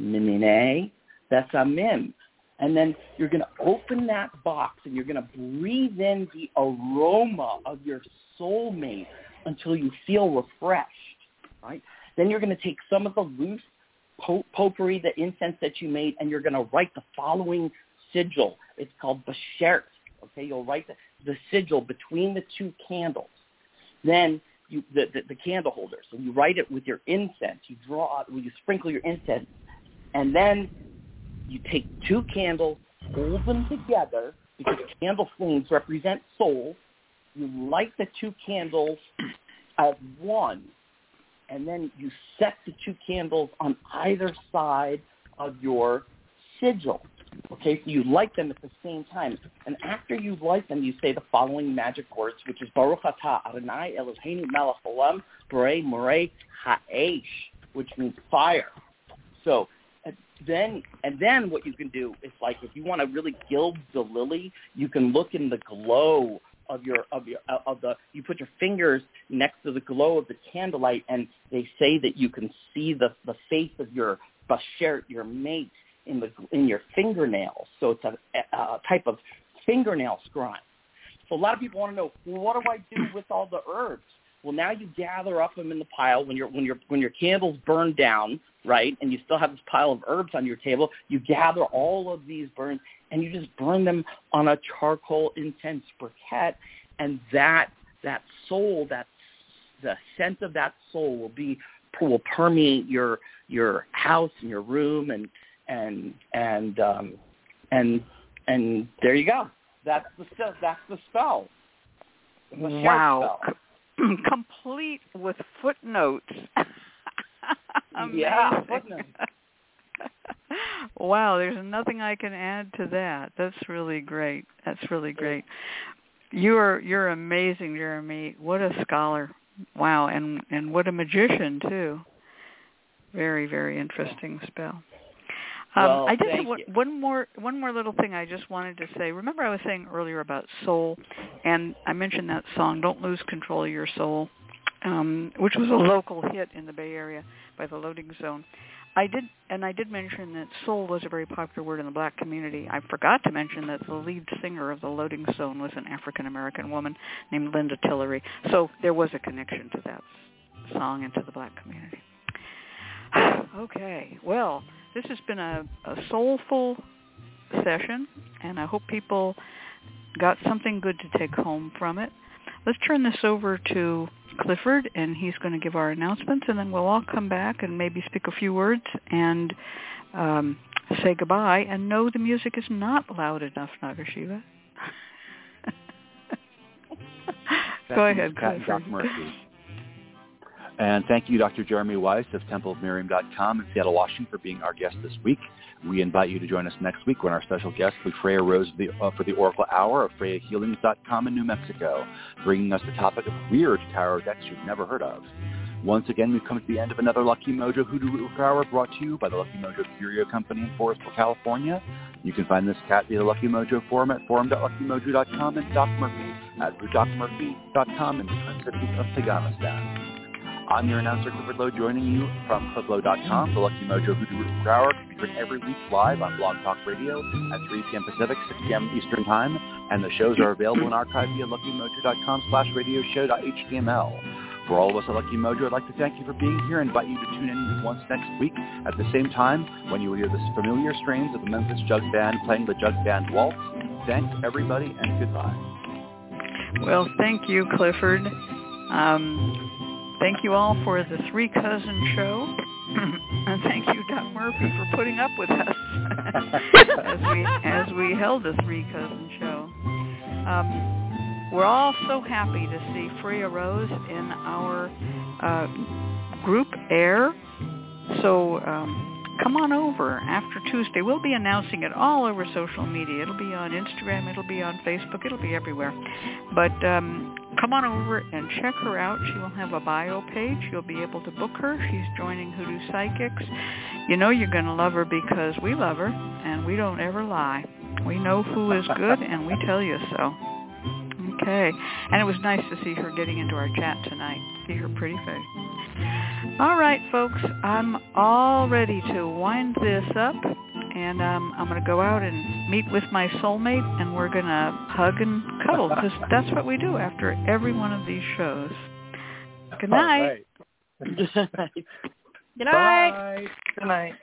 mimine besamim. And then you're going to open that box and you're going to breathe in the aroma of your soulmate until you feel refreshed, right? Then you're going to take some of the loose potpourri, the incense that you made, and you're going to write the following sigil. It's called Beshert. Okay, you'll write the, the sigil between the two candles. Then you, the, the, the candle holder. So you write it with your incense. You draw, you sprinkle your incense, and then you take two candles, hold them together because candle flames represent soul. You light the two candles as one, and then you set the two candles on either side of your sigil. Okay, so you light them at the same time. And after you light them, you say the following magic words, which is Baruch atah Adonai Eloheinu melech olam borei morei ha'esh, which means fire. So then, and then what you can do is like if you want to really gild the lily, you can look in the glow of your of your uh, of the you put your fingers next to the glow of the candlelight and they say that you can see the the face of your beshert your mate in the in your fingernails. So it's a, a type of fingernail scribe. So a lot of people want to know, what do I do with all the herbs? Well, now you gather up them in the pile when your when your when your candles burn down, right? And you still have this pile of herbs on your table. You gather all of these burns and you just burn them on a charcoal incense briquette, and that that soul, that the scent of that soul will be will permeate your your house and your room and and and um, and and there you go. That's the that's the spell.
The wow, spell. complete with footnotes.
yeah, footnotes.
wow, there's nothing I can add to that. That's really great. That's really great. You're you're amazing, Jeremy. What a scholar. Wow, and and what a magician too. Very very interesting spell. Um,
well,
I just
one,
one more one more little thing I just wanted to say. Remember I was saying earlier about soul, and I mentioned that song "Don't Lose Control of Your Soul," um, which was a local hit in the Bay Area by the Loading Zone. I did, and I did mention that soul was a very popular word in the black community. I forgot to mention that the lead singer of the Loading Zone was an African American woman named Linda Tillery. So there was a connection to that song and to the black community. okay, well this has been a, a soulful session, and I hope people got something good to take home from it. Let's turn this over to Clifford, and he's going to give our announcements, and then we'll all come back and maybe speak a few words and um, say goodbye. And no, the music is not loud enough, Nagasiva. Go ahead, Clifford.
And thank you, Dr. Jeremy Weiss of TempleOfMiriam.com in Seattle, Washington, for being our guest this week. We invite you to join us next week when our special guest will Freya Rose uh, for the Oracle Hour of FreyaHealings.com in New Mexico, bringing us the topic of weird tarot decks you've never heard of. Once again, we've come to the end of another Lucky Mojo Hoodoo Hour brought to you by the Lucky Mojo Curio Company in Forestville, California. You can find this cat via the Lucky Mojo forum at forum.luckymojo.com and Doc Murphy at docmurphy.com in the Twin Cities of Afghanistan. I'm your announcer, Clifford Lowe, joining you from clifflowe.com. The Lucky Mojo Hoodoo Hour can be every week live on Blog Talk Radio at 3 p.m. Pacific, 6 p.m. Eastern Time, and the shows are available in archive via luckymojo.com slash radioshow.html. For all of us at Lucky Mojo, I'd like to thank you for being here and invite you to tune in once next week at the same time when you will hear the familiar strains of the Memphis Jug Band playing the Jug Band Waltz. Thanks, everybody, and goodbye.
Well, thank you, Clifford. Um, Thank you all for the Three Cousin Show. and thank you, Doc Murphy, for putting up with us as we as we held the Three Cousin Show. Um, we're all so happy to see Freya Rose in our uh, group AIRR So um, come on over after Tuesday. We'll be announcing it all over social media. It'll be on Instagram. It'll be on Facebook. It'll be everywhere. But um, come on over and check her out. She will have a bio page. You'll be able to book her. She's joining Hoodoo Psychics. You know you're going to love her because we love her and we don't ever lie. We know who is good and we tell you so. Okay. And it was nice to see her getting into our chat tonight. See her pretty face. All right, folks. I'm all ready to wind this up. And um, I'm going to go out and meet with my soulmate, and we're going to hug and cuddle because that's what we do after every one of these shows. Good night.
Good night.
Good night.
Good night.